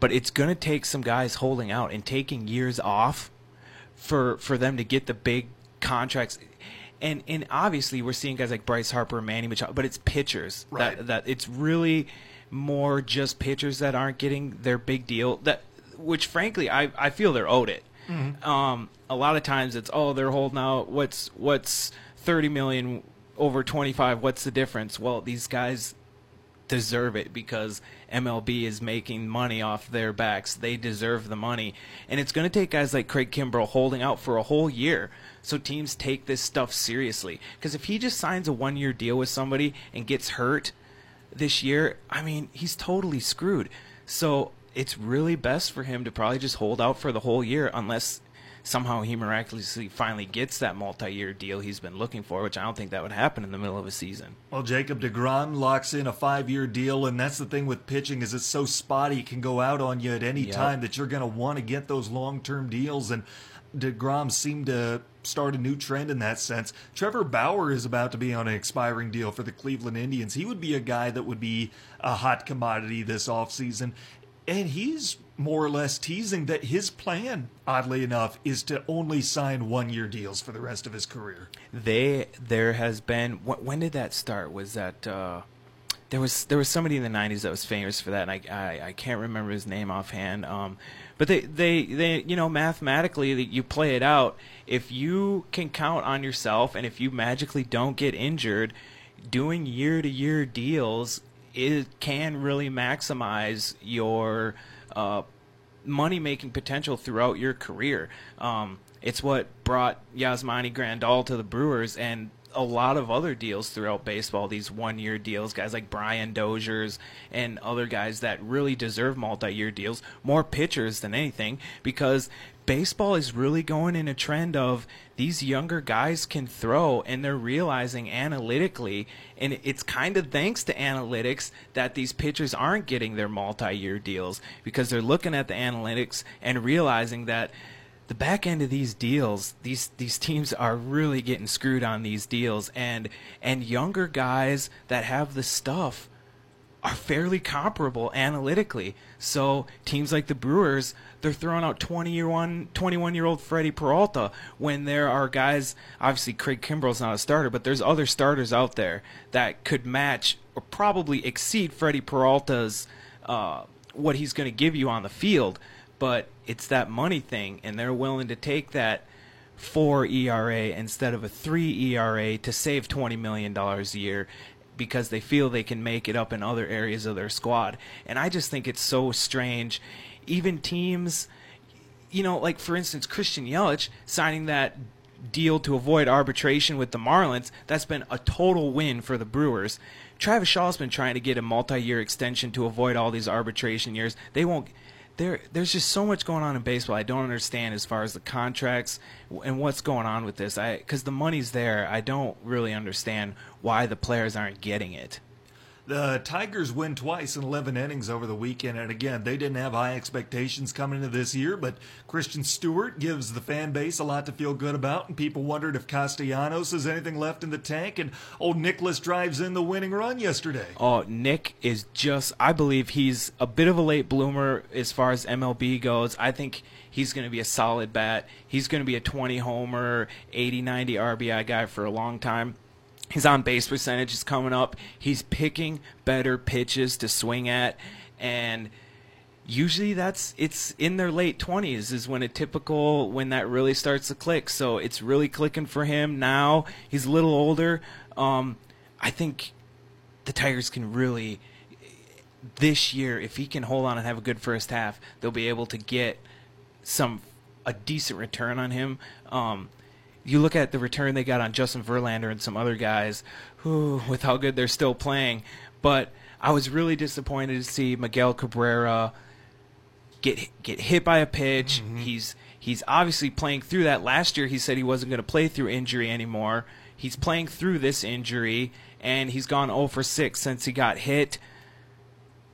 but it's going to take some guys holding out and taking years off for for them to get the big contracts and and obviously we're seeing guys like Bryce Harper, Manny Machado, but it's pitchers right. that that it's really more just pitchers that aren't getting their big deal. That which frankly I I feel they're owed it. Mm-hmm. Um, a lot of times it's oh they're holding out. What's what's thirty million over twenty five? What's the difference? Well, these guys deserve it because MLB is making money off their backs. They deserve the money. And it's going to take guys like Craig Kimbrel holding out for a whole year so teams take this stuff seriously. Because if he just signs a one year deal with somebody and gets hurt this year, I mean, he's totally screwed. So it's really best for him to probably just hold out for the whole year unless somehow he miraculously finally gets that multi-year deal he's been looking for, which I don't think that would happen in the middle of a season. Well, Jacob DeGrom locks in a five-year deal, and that's the thing with pitching is it's so spotty; it can go out on you at any yep. time that you're going to want to get those long-term deals. And DeGrom seemed to start a new trend in that sense. Trevor Bauer is about to be on an expiring deal for the Cleveland Indians. He would be a guy that would be a hot commodity this offseason. And he's more or less teasing that his plan, oddly enough, is to only sign one year deals for the rest of his career. They there has been when did that start? Was that uh, there was there was somebody in the '90s that was famous for that, and I I, I can't remember his name offhand. Um, but they, they, they, you know, mathematically, you play it out. If you can count on yourself, and if you magically don't get injured, doing year to year deals it can really maximize your uh, money making potential throughout your career. Um, it's what brought Yasmani Grandal to the Brewers, and a lot of other deals throughout baseball, these one year deals, guys like Brian Dozier's and other guys that really deserve multi year deals, more pitchers than anything, because baseball is really going in a trend of these younger guys can throw and they're realizing analytically and it's kind of thanks to analytics that these pitchers aren't getting their multi-year deals because they're looking at the analytics and realizing that the back end of these deals, these these teams are really getting screwed on these deals, and and younger guys that have the stuff are fairly comparable analytically. So teams like the Brewers, they're throwing out 21, 21 year old Freddy Peralta when there are guys. Obviously, Craig Kimbrel's not a starter, but there's other starters out there that could match or probably exceed Freddy Peralta's uh, what he's going to give you on the field but it's that money thing, and they're willing to take that four ERA instead of a three ERA to save twenty million dollars a year because they feel they can make it up in other areas of their squad. And I just think it's so strange. Even teams, you know, like for instance, Christian Yelich signing that deal to avoid arbitration with the Marlins, that's been a total win for the Brewers. Travis Shaw's been trying to get a multi-year extension to avoid all these arbitration years. They won't there there's just so much going on in baseball I don't understand as far as the contracts and what's going on with this. I because the money's there. I don't really understand why the players aren't getting it. The Tigers win twice in 11 innings over the weekend, and again, they didn't have high expectations coming into this year, but Christin Stewart gives the fan base a lot to feel good about, and people wondered if Castellanos has anything left in the tank, and old Nicholas drives in the winning run yesterday. Oh, Nick is just, I believe he's a bit of a late bloomer as far as MLB goes. I think he's going to be a solid bat. He's going to be a 20 homer, 80, 90 RBI guy for a long time. His on base percentage is coming up. He's picking better pitches to swing at, and usually that's it's in their late 20s is when a typical when that really starts to click. So it's really clicking for him now. He's a little older. Um, I think the Tigers can really this year if he can hold on and have a good first half, they'll be able to get some a decent return on him. Um, you look at the return they got on Justin Verlander and some other guys, who with how good they're still playing. But I was really disappointed to see Miguel Cabrera get get hit by a pitch. Mm-hmm. He's he's obviously playing through that. Last year he said he wasn't going to play through injury anymore. He's playing through this injury, and he's gone 0 for 6 since he got hit.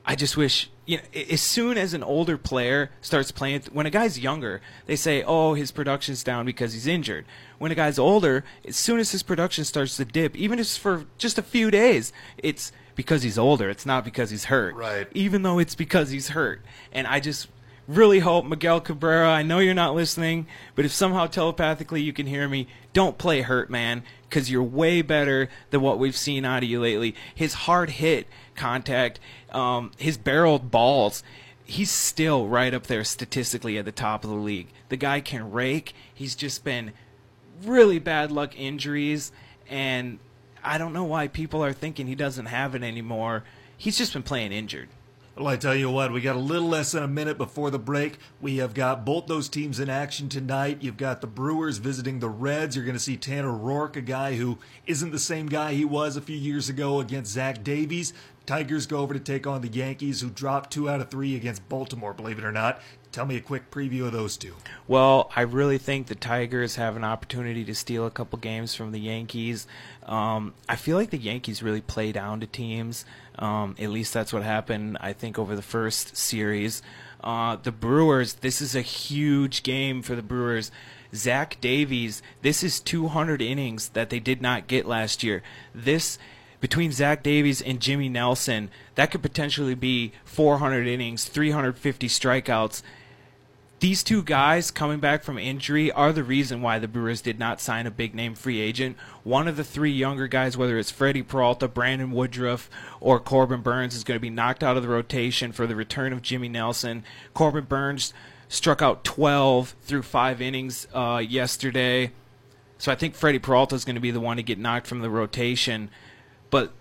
I just wish you know, as soon as an older player starts playing, when a guy's younger, they say, "Oh, his production's down because he's injured." When a guy's older, as soon as his production starts to dip, even if it's for just a few days, it's because he's older. It's not because he's hurt. Right. Even though it's because he's hurt, and I just really hope Miguel Cabrera. I know you're not listening, but if somehow telepathically you can hear me, don't play hurt, man, because you're way better than what we've seen out of you lately. His hard hit contact, um, his barreled balls, he's still right up there statistically at the top of the league. The guy can rake. He's just been really bad luck injuries, and I don't know why people are thinking he doesn't have it anymore. He's just been playing injured. Well, I tell you what, we got a little less than a minute before the break. We have got both those teams in action tonight. You've got the Brewers visiting the Reds. You're going to see Tanner Roark, a guy who isn't the same guy he was a few years ago against Zach Davies. Tigers go over to take on the Yankees, who dropped two out of three against Baltimore, believe it or not. Tell me a quick preview of those two. Well, I really think the Tigers have an opportunity to steal a couple games from the Yankees. Um, I feel like the Yankees really play down to teams. Um, at least that's what happened, I think, over the first series. Uh, the Brewers, this is a huge game for the Brewers. Zach Davies, this is 200 innings that they did not get last year. This between Zach Davies and Jimmy Nelson, that could potentially be 400 innings, 350 strikeouts. These two guys coming back from injury are the reason why the Brewers did not sign a big name free agent. One of the three younger guys, whether it's Freddy Peralta, Brandon Woodruff, or Corbin Burnes, is going to be knocked out of the rotation for the return of Jimmy Nelson. Corbin Burnes struck out 12 through five innings uh, yesterday. So I think Freddy Peralta is going to be the one to get knocked from the rotation. But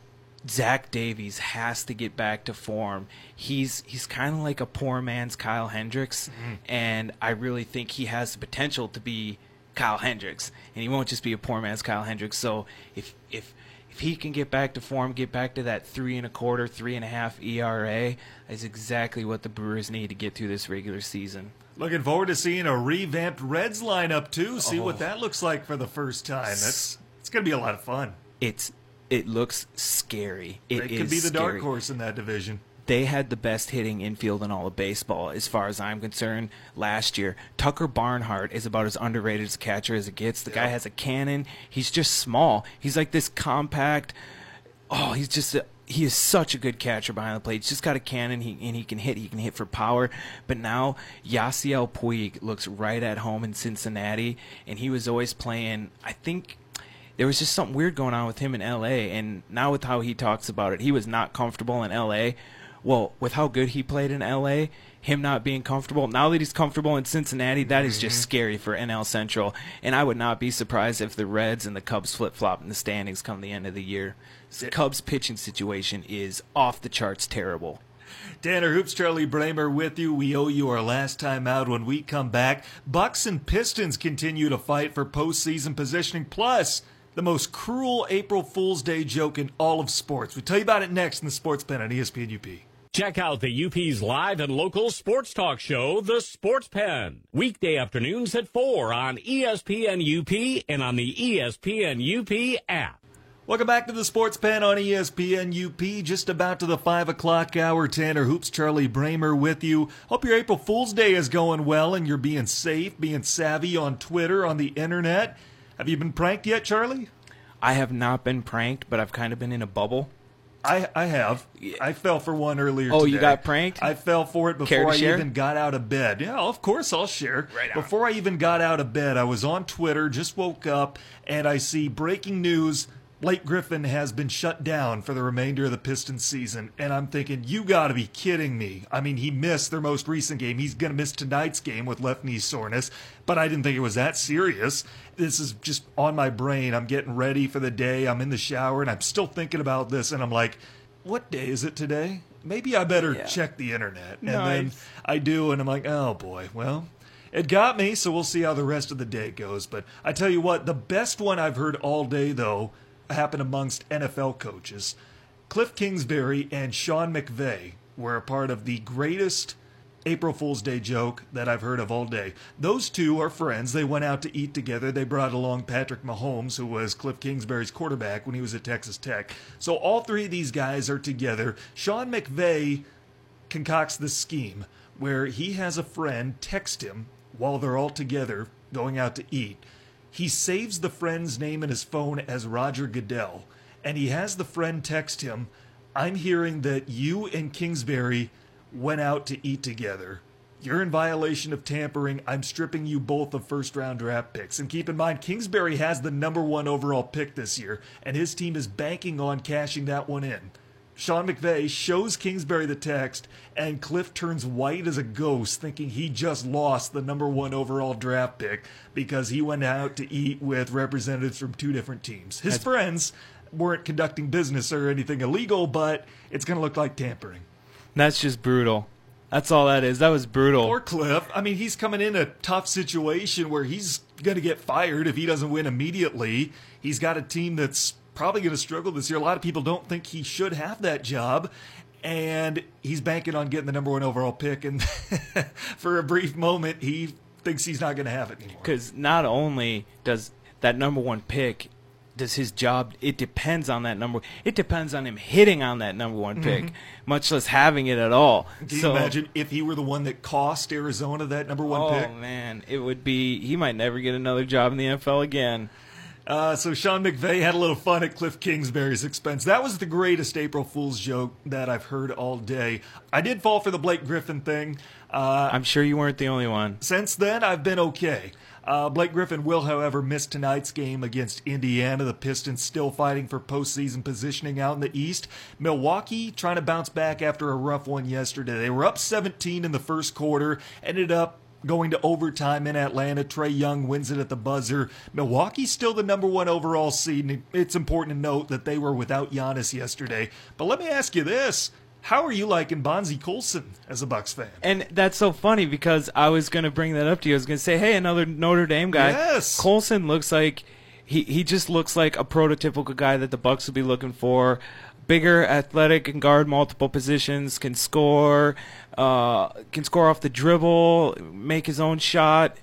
Zach Davies has to get back to form. He's he's kind of like a poor man's Kyle Hendricks, mm-hmm. and I really think he has the potential to be Kyle Hendricks, and he won't just be a poor man's Kyle Hendricks. So if if if he can get back to form, get back to that three and a quarter, three and a half ERA, is exactly what the Brewers need to get through this regular season. Looking forward to seeing a revamped Reds lineup too. See oh. what that looks like for the first time. That's it's going to be a lot of fun. It's it looks scary. It, it could be the scary. dark horse in that division. They had the best hitting infield in all of baseball, as far as I'm concerned, last year. Tucker Barnhart is about as underrated as a catcher as it gets. The guy has a cannon. He's just small. He's like this compact. Oh, he's just a, he is such a good catcher behind the plate. He's just got a cannon, he, and he can hit. He can hit for power. But now Yasiel Puig looks right at home in Cincinnati, and he was always playing. I think there was just something weird going on with him in L.A. And now with how he talks about it, he was not comfortable in L.A. Well, with how good he played in L.A., him not being comfortable. Now that he's comfortable in Cincinnati, that is just mm-hmm. scary for NL Central. And I would not be surprised if the Reds and the Cubs flip flop in the standings come the end of the year. The Cubs pitching situation is off the charts terrible. Tanner Hoops, Charlie Bramer with you. We owe you our last time out when we come back. Bucks and Pistons continue to fight for postseason positioning. Plus, the most cruel April Fool's Day joke in all of sports. We tell you about it next in the Sports Pen on ESPN UP. Check out the UP's live and local sports talk show, The Sports Pen, weekday afternoons at 4 on ESPN UP and on the ESPN UP app. Welcome back to the Sports Pen on ESPN UP. Just about to the 5 o'clock hour. Tanner Hoops, Charlie Bramer with you. Hope your April Fool's Day is going well and you're being safe, being savvy on Twitter, on the internet. Have you been pranked yet, Charlie? I have not been pranked, but I've kind of been in a bubble. I, I have. I fell for one earlier Oh, you got pranked? I fell for it before I share? even got out of bed. Yeah, of course I'll share. Right on. Before I even got out of bed, I was on Twitter, just woke up, and I see breaking news. Blake Griffin has been shut down for the remainder of the Pistons season. And I'm thinking, you got to be kidding me. I mean, he missed their most recent game. He's going to miss tonight's game with left knee soreness. But I didn't think it was that serious. This is just on my brain. I'm getting ready for the day. I'm in the shower and I'm still thinking about this. And I'm like, what day is it today? Maybe I better Yeah. check the internet. And then I do, and I'm like, oh boy, well, it got me, so we'll see how the rest of the day goes. But I tell you what, the best one I've heard all day, though, happened amongst NFL coaches. Cliff Kingsbury and Sean McVay were a part of the greatest April Fool's Day joke that I've heard of all day. Those two are friends. They went out to eat together. They brought along Patrick Mahomes, who was Cliff Kingsbury's quarterback when he was at Texas Tech. So all three of these guys are together. Sean McVay concocts this scheme where he has a friend text him while they're all together going out to eat. He saves the friend's name in his phone as Roger Goodell, and he has the friend text him, I'm hearing that you and Kingsbury went out to eat together. You're in violation of tampering. I'm stripping you both of first round draft picks. And keep in mind, Kingsbury has the number one overall pick this year, and his team is banking on cashing that one in. Sean McVay shows Kingsbury the text, and Cliff turns white as a ghost, thinking he just lost the number one overall draft pick because he went out to eat with representatives from two different teams. His friends weren't conducting business or anything illegal, but it's going to look like tampering. That's just brutal. That's all that is. That was brutal. Or Cliff. I mean, he's coming in a tough situation where he's going to get fired if he doesn't win immediately. He's got a team that's probably going to struggle this year. A lot of people don't think he should have that job. And he's banking on getting the number one overall pick. And for a brief moment, he thinks he's not going to have it anymore. Because not only does that number one pick, does his job, it depends on that number. It depends on him hitting on that number one pick, much less having it at all. Mm-hmm. Can so, you imagine if he were the one that cost Arizona that number one oh pick? Oh man, it would be. He might never get another job in the NFL again. Uh, so Sean McVay had a little fun at Cliff Kingsbury's expense. That was the greatest April Fool's joke that I've heard all day. I did fall for the Blake Griffin thing. Uh, I'm sure you weren't the only one. since then, I've been okay. Uh, Blake Griffin will, however, miss tonight's game against Indiana. The Pistons still fighting for postseason positioning out in the East. Milwaukee trying to bounce back after a rough one yesterday. They were up 17 in the first quarter, ended up going to overtime in Atlanta. Trae Young wins it at the buzzer. Milwaukee's still the number one overall seed, and it's important to note that they were without Giannis yesterday. But let me ask you this. How are you liking Bonzie Colson as a Bucks fan? And that's so funny because I was going to bring that up to you. I was going to say, hey, another Notre Dame guy. Yes. Colson looks like he he just looks like a prototypical guy that the Bucks would be looking for. Bigger, athletic, and guard multiple positions, can score, uh, can score off the dribble, make his own shot.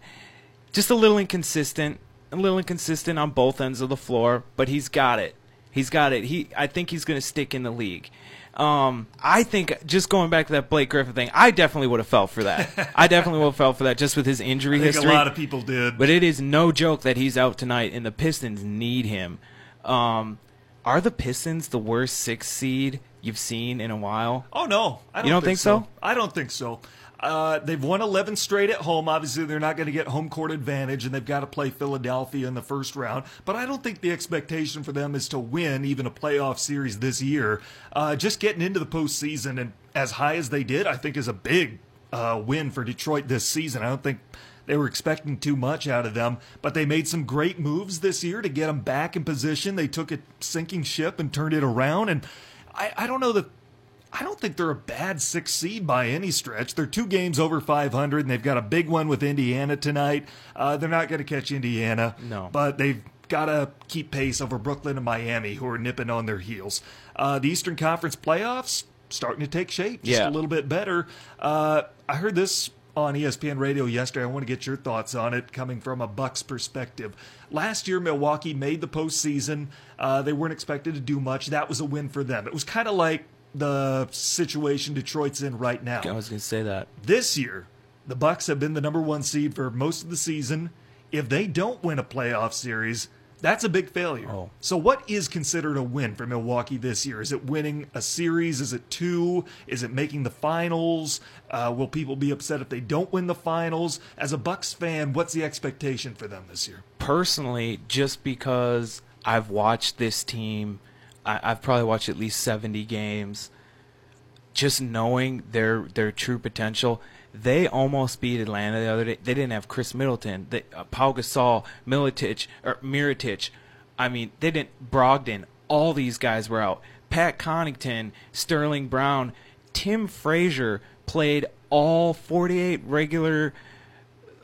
Just a little inconsistent, a little inconsistent on both ends of the floor, but he's got it. He's got it. He, I think he's going to stick in the league. Um, I think just going back to that Blake Griffin thing, I definitely would have fell for that. I definitely would have fell for that just with his injury I think history. a lot of people did. But it is no joke that he's out tonight, and the Pistons need him. Um, are the Pistons the worst six seed you've seen in a while? Oh no, I don't You don't think, think so? I don't think so. Uh, they've won 11 straight at home. Obviously, they're not going to get home court advantage, and they've got to play Philadelphia in the first round. But I don't think the expectation for them is to win even a playoff series this year. Uh, just getting into the postseason and as high as they did, I think is a big uh, win for Detroit this season. I don't think they were expecting too much out of them, but they made some great moves this year to get them back in position. They took a sinking ship and turned it around, and I, I don't know that I don't think they're a bad six seed by any stretch. They're two games over 500, and they've got a big one with Indiana tonight. Uh, they're not going to catch Indiana, No. but they've got to keep pace over Brooklyn and Miami, who are nipping on their heels. Uh, the Eastern Conference playoffs starting to take shape just Yeah. a little bit better. Uh, I heard this on ESPN Radio yesterday. I want to get your thoughts on it, coming from a Bucks perspective. Last year, Milwaukee made the postseason. Uh, they weren't expected to do much. That was a win for them. It was kind of like the situation Detroit's in right now. I was going to say that. This year, the Bucks have been the number one seed for most of the season. If they don't win a playoff series, that's a big failure. Oh. So, what is considered a win for Milwaukee this year? Is it winning a series? Is it two? Is it making the finals? Uh, will people be upset if they don't win the finals? As a Bucks fan, what's the expectation for them this year? Personally, just because I've watched this team, I, I've probably watched at least seventy games. Just knowing their their true potential, they almost beat Atlanta the other day. They didn't have Khris Middleton, they, uh, Pau Gasol, Milicic, or Mirotic. I mean, they didn't Brogdon. All these guys were out. Pat Connaughton, Sterling Brown, Tim Frazier played all 48 regular,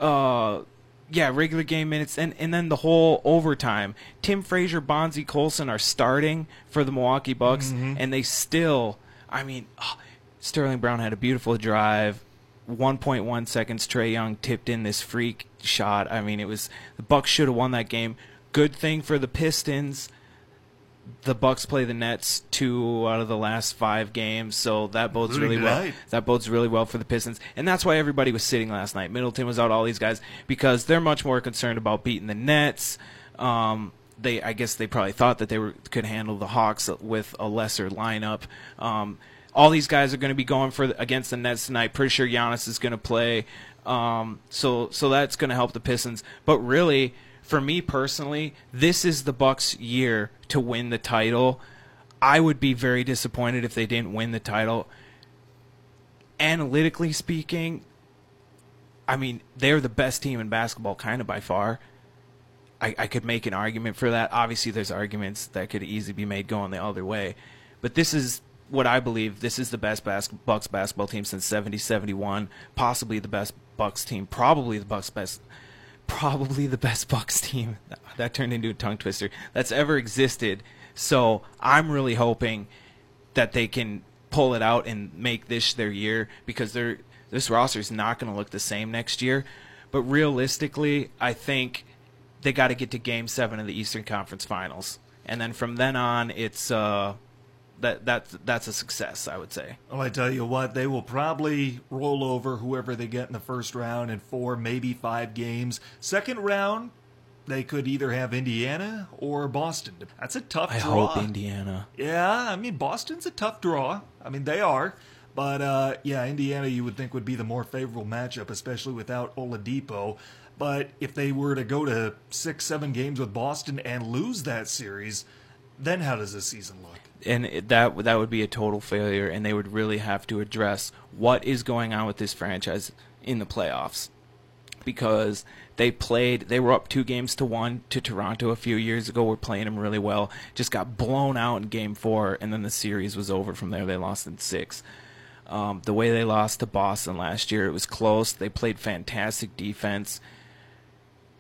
uh, yeah, regular game minutes, and and then the whole overtime. Tim Frazier, Bonzie Colson are starting for the Milwaukee Bucks, and they still. I mean, oh, Sterling Brown had a beautiful drive. 1.1 seconds. Trae Young tipped in this freak shot. I mean, it was the Bucks should have won that game. Good thing for the Pistons. The Bucks play the Nets two out of the last five games, so that bodes Including really well. That bodes really well for the Pistons, and that's why everybody was sitting last night. Middleton was out, all these guys, because they're much more concerned about beating the Nets. Um, they, I guess, they probably thought that they were could handle the Hawks with a lesser lineup. Um, all these guys are going to be going for against the Nets tonight. Pretty sure Giannis is going to play, um, so so that's going to help the Pistons. But really, for me personally, this is the Bucks' year to win the title. I would be very disappointed if they didn't win the title. Analytically speaking, I mean they're the best team in basketball, kind of by far. I, I could make an argument for that. Obviously, there's arguments that could easily be made going the other way, but this is what I believe. This is the best bas- Bucks basketball team since 70 71, possibly the best Bucks team, probably the Bucks best, probably the best Bucks team. That turned into a tongue twister that's ever existed. So I'm really hoping that they can pull it out and make this their year because they're, this roster is not going to look the same next year. But realistically, I think they got to get to Game Seven of the Eastern Conference Finals, and then from then on, it's uh, that that that's a success, I would say. Well, I tell you what, they will probably roll over whoever they get in the first round in four, maybe five games. Second round, they could either have Indiana or Boston. That's a tough I draw. hope Indiana. Yeah, I mean Boston's a tough draw. I mean they are, but uh, yeah, Indiana you would think would be the more favorable matchup, especially without Oladipo. But if they were to go to six, seven games with Boston and lose that series, then how does this season look? And that that would be a total failure, and they would really have to address what is going on with this franchise in the playoffs, because they played they were up two games to one to Toronto a few years ago. We're playing them really well, just got blown out in Game Four, and then the series was over from there. They lost in six. Um, the way they lost to Boston last year, it was close. They played fantastic defense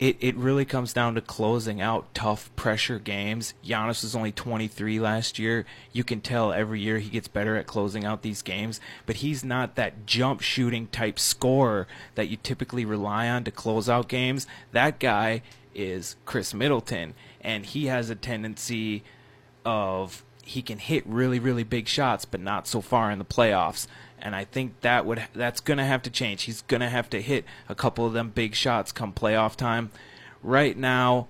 it, it really comes down to closing out tough pressure games. Giannis was only 23 last year. You can tell every year he gets better at closing out these games, but he's not that jump shooting type scorer that you typically rely on to close out games. That guy is Khris Middleton, and he has a tendency of he can hit really really big shots but not so far in the playoffs and I think that would that's going to have to change. He's going to have to hit a couple of them big shots come playoff time. Right now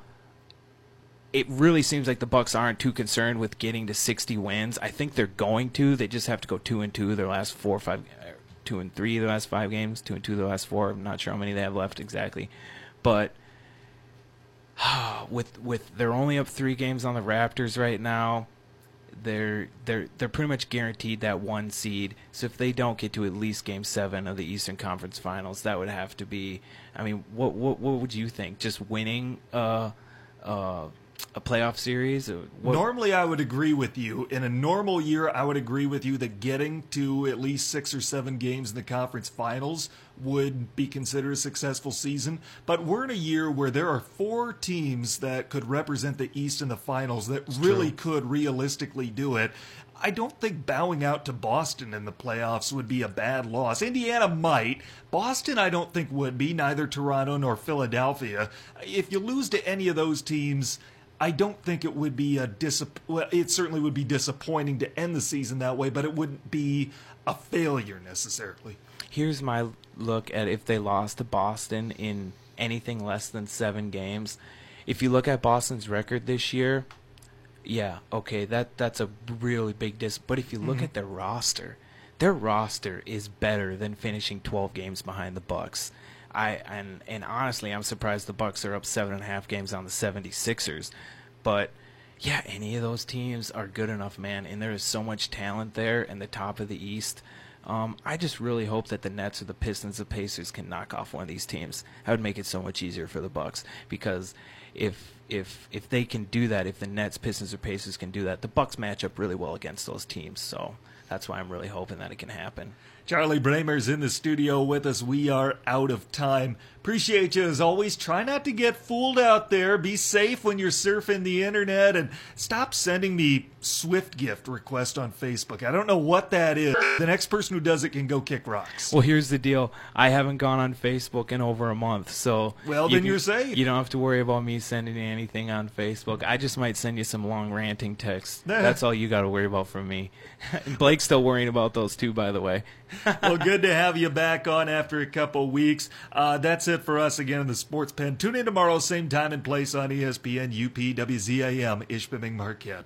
it really seems like the Bucks aren't too concerned with getting to 60 wins. I think they're going to. They just have to go 2 and 2 their last 4 or 5 uh, 2 and 3 their last 5 games, 2 and 2 their last 4. I'm not sure how many they have left exactly. But with with they're only up 3 games on the Raptors right now they're they're they're pretty much guaranteed that one seed. So if they don't get to at least Game Seven of the Eastern Conference Finals, that would have to be. I mean, what what what would you think? Just winning uh, a playoff series? What, Normally, I would agree with you. In a normal year, I would agree with you that getting to at least six or seven games in the conference finals would be considered a successful season. But we're in a year where there are four teams that could represent the East in the finals that really could realistically do it. I don't think bowing out to Boston in the playoffs would be a bad loss. Indiana might. Boston, I don't think would be, neither Toronto nor Philadelphia. If you lose to any of those teams, I don't think it would be a dis. Well, it certainly would be disappointing to end the season that way, but it wouldn't be a failure necessarily. Here's my look at if they lost to Boston in anything less than seven games. If you look at Boston's record this year, yeah, okay, that that's a really big dis. But if you look Mm-hmm. at their roster, their roster is better than finishing 12 games behind the Bucks. I and and honestly, I'm surprised the Bucks are up seven and a half games on the 76ers. But yeah, any of those teams are good enough, man. And there is so much talent there in the top of the East. Um, I just really hope that the Nets or the Pistons or Pacers can knock off one of these teams. That would make it so much easier for the Bucks because if if if they can do that, if the Nets, Pistons, or Pacers can do that, the Bucks match up really well against those teams. So that's why I'm really hoping that it can happen. Charlie Bramer's in the studio with us. We are out of time. Appreciate you as always. Try not to get fooled out there. Be safe when you're surfing the internet and stop sending me Swift gift requests on Facebook. I don't know what that is. The next person who does it can go kick rocks. Well, here's the deal. I haven't gone on Facebook in over a month, so Well, you then can- you're safe. You don't have to worry about me sending you anything on Facebook. I just might send you some long ranting texts. That's all you got to worry about from me. Blake's still worrying about those too, by the way. well, good to have you back on after a couple weeks. Uh, that's it for us again in the Sports Pen. Tune in tomorrow, same time and place on ESPN UP WZAM Ishpeming Marquette.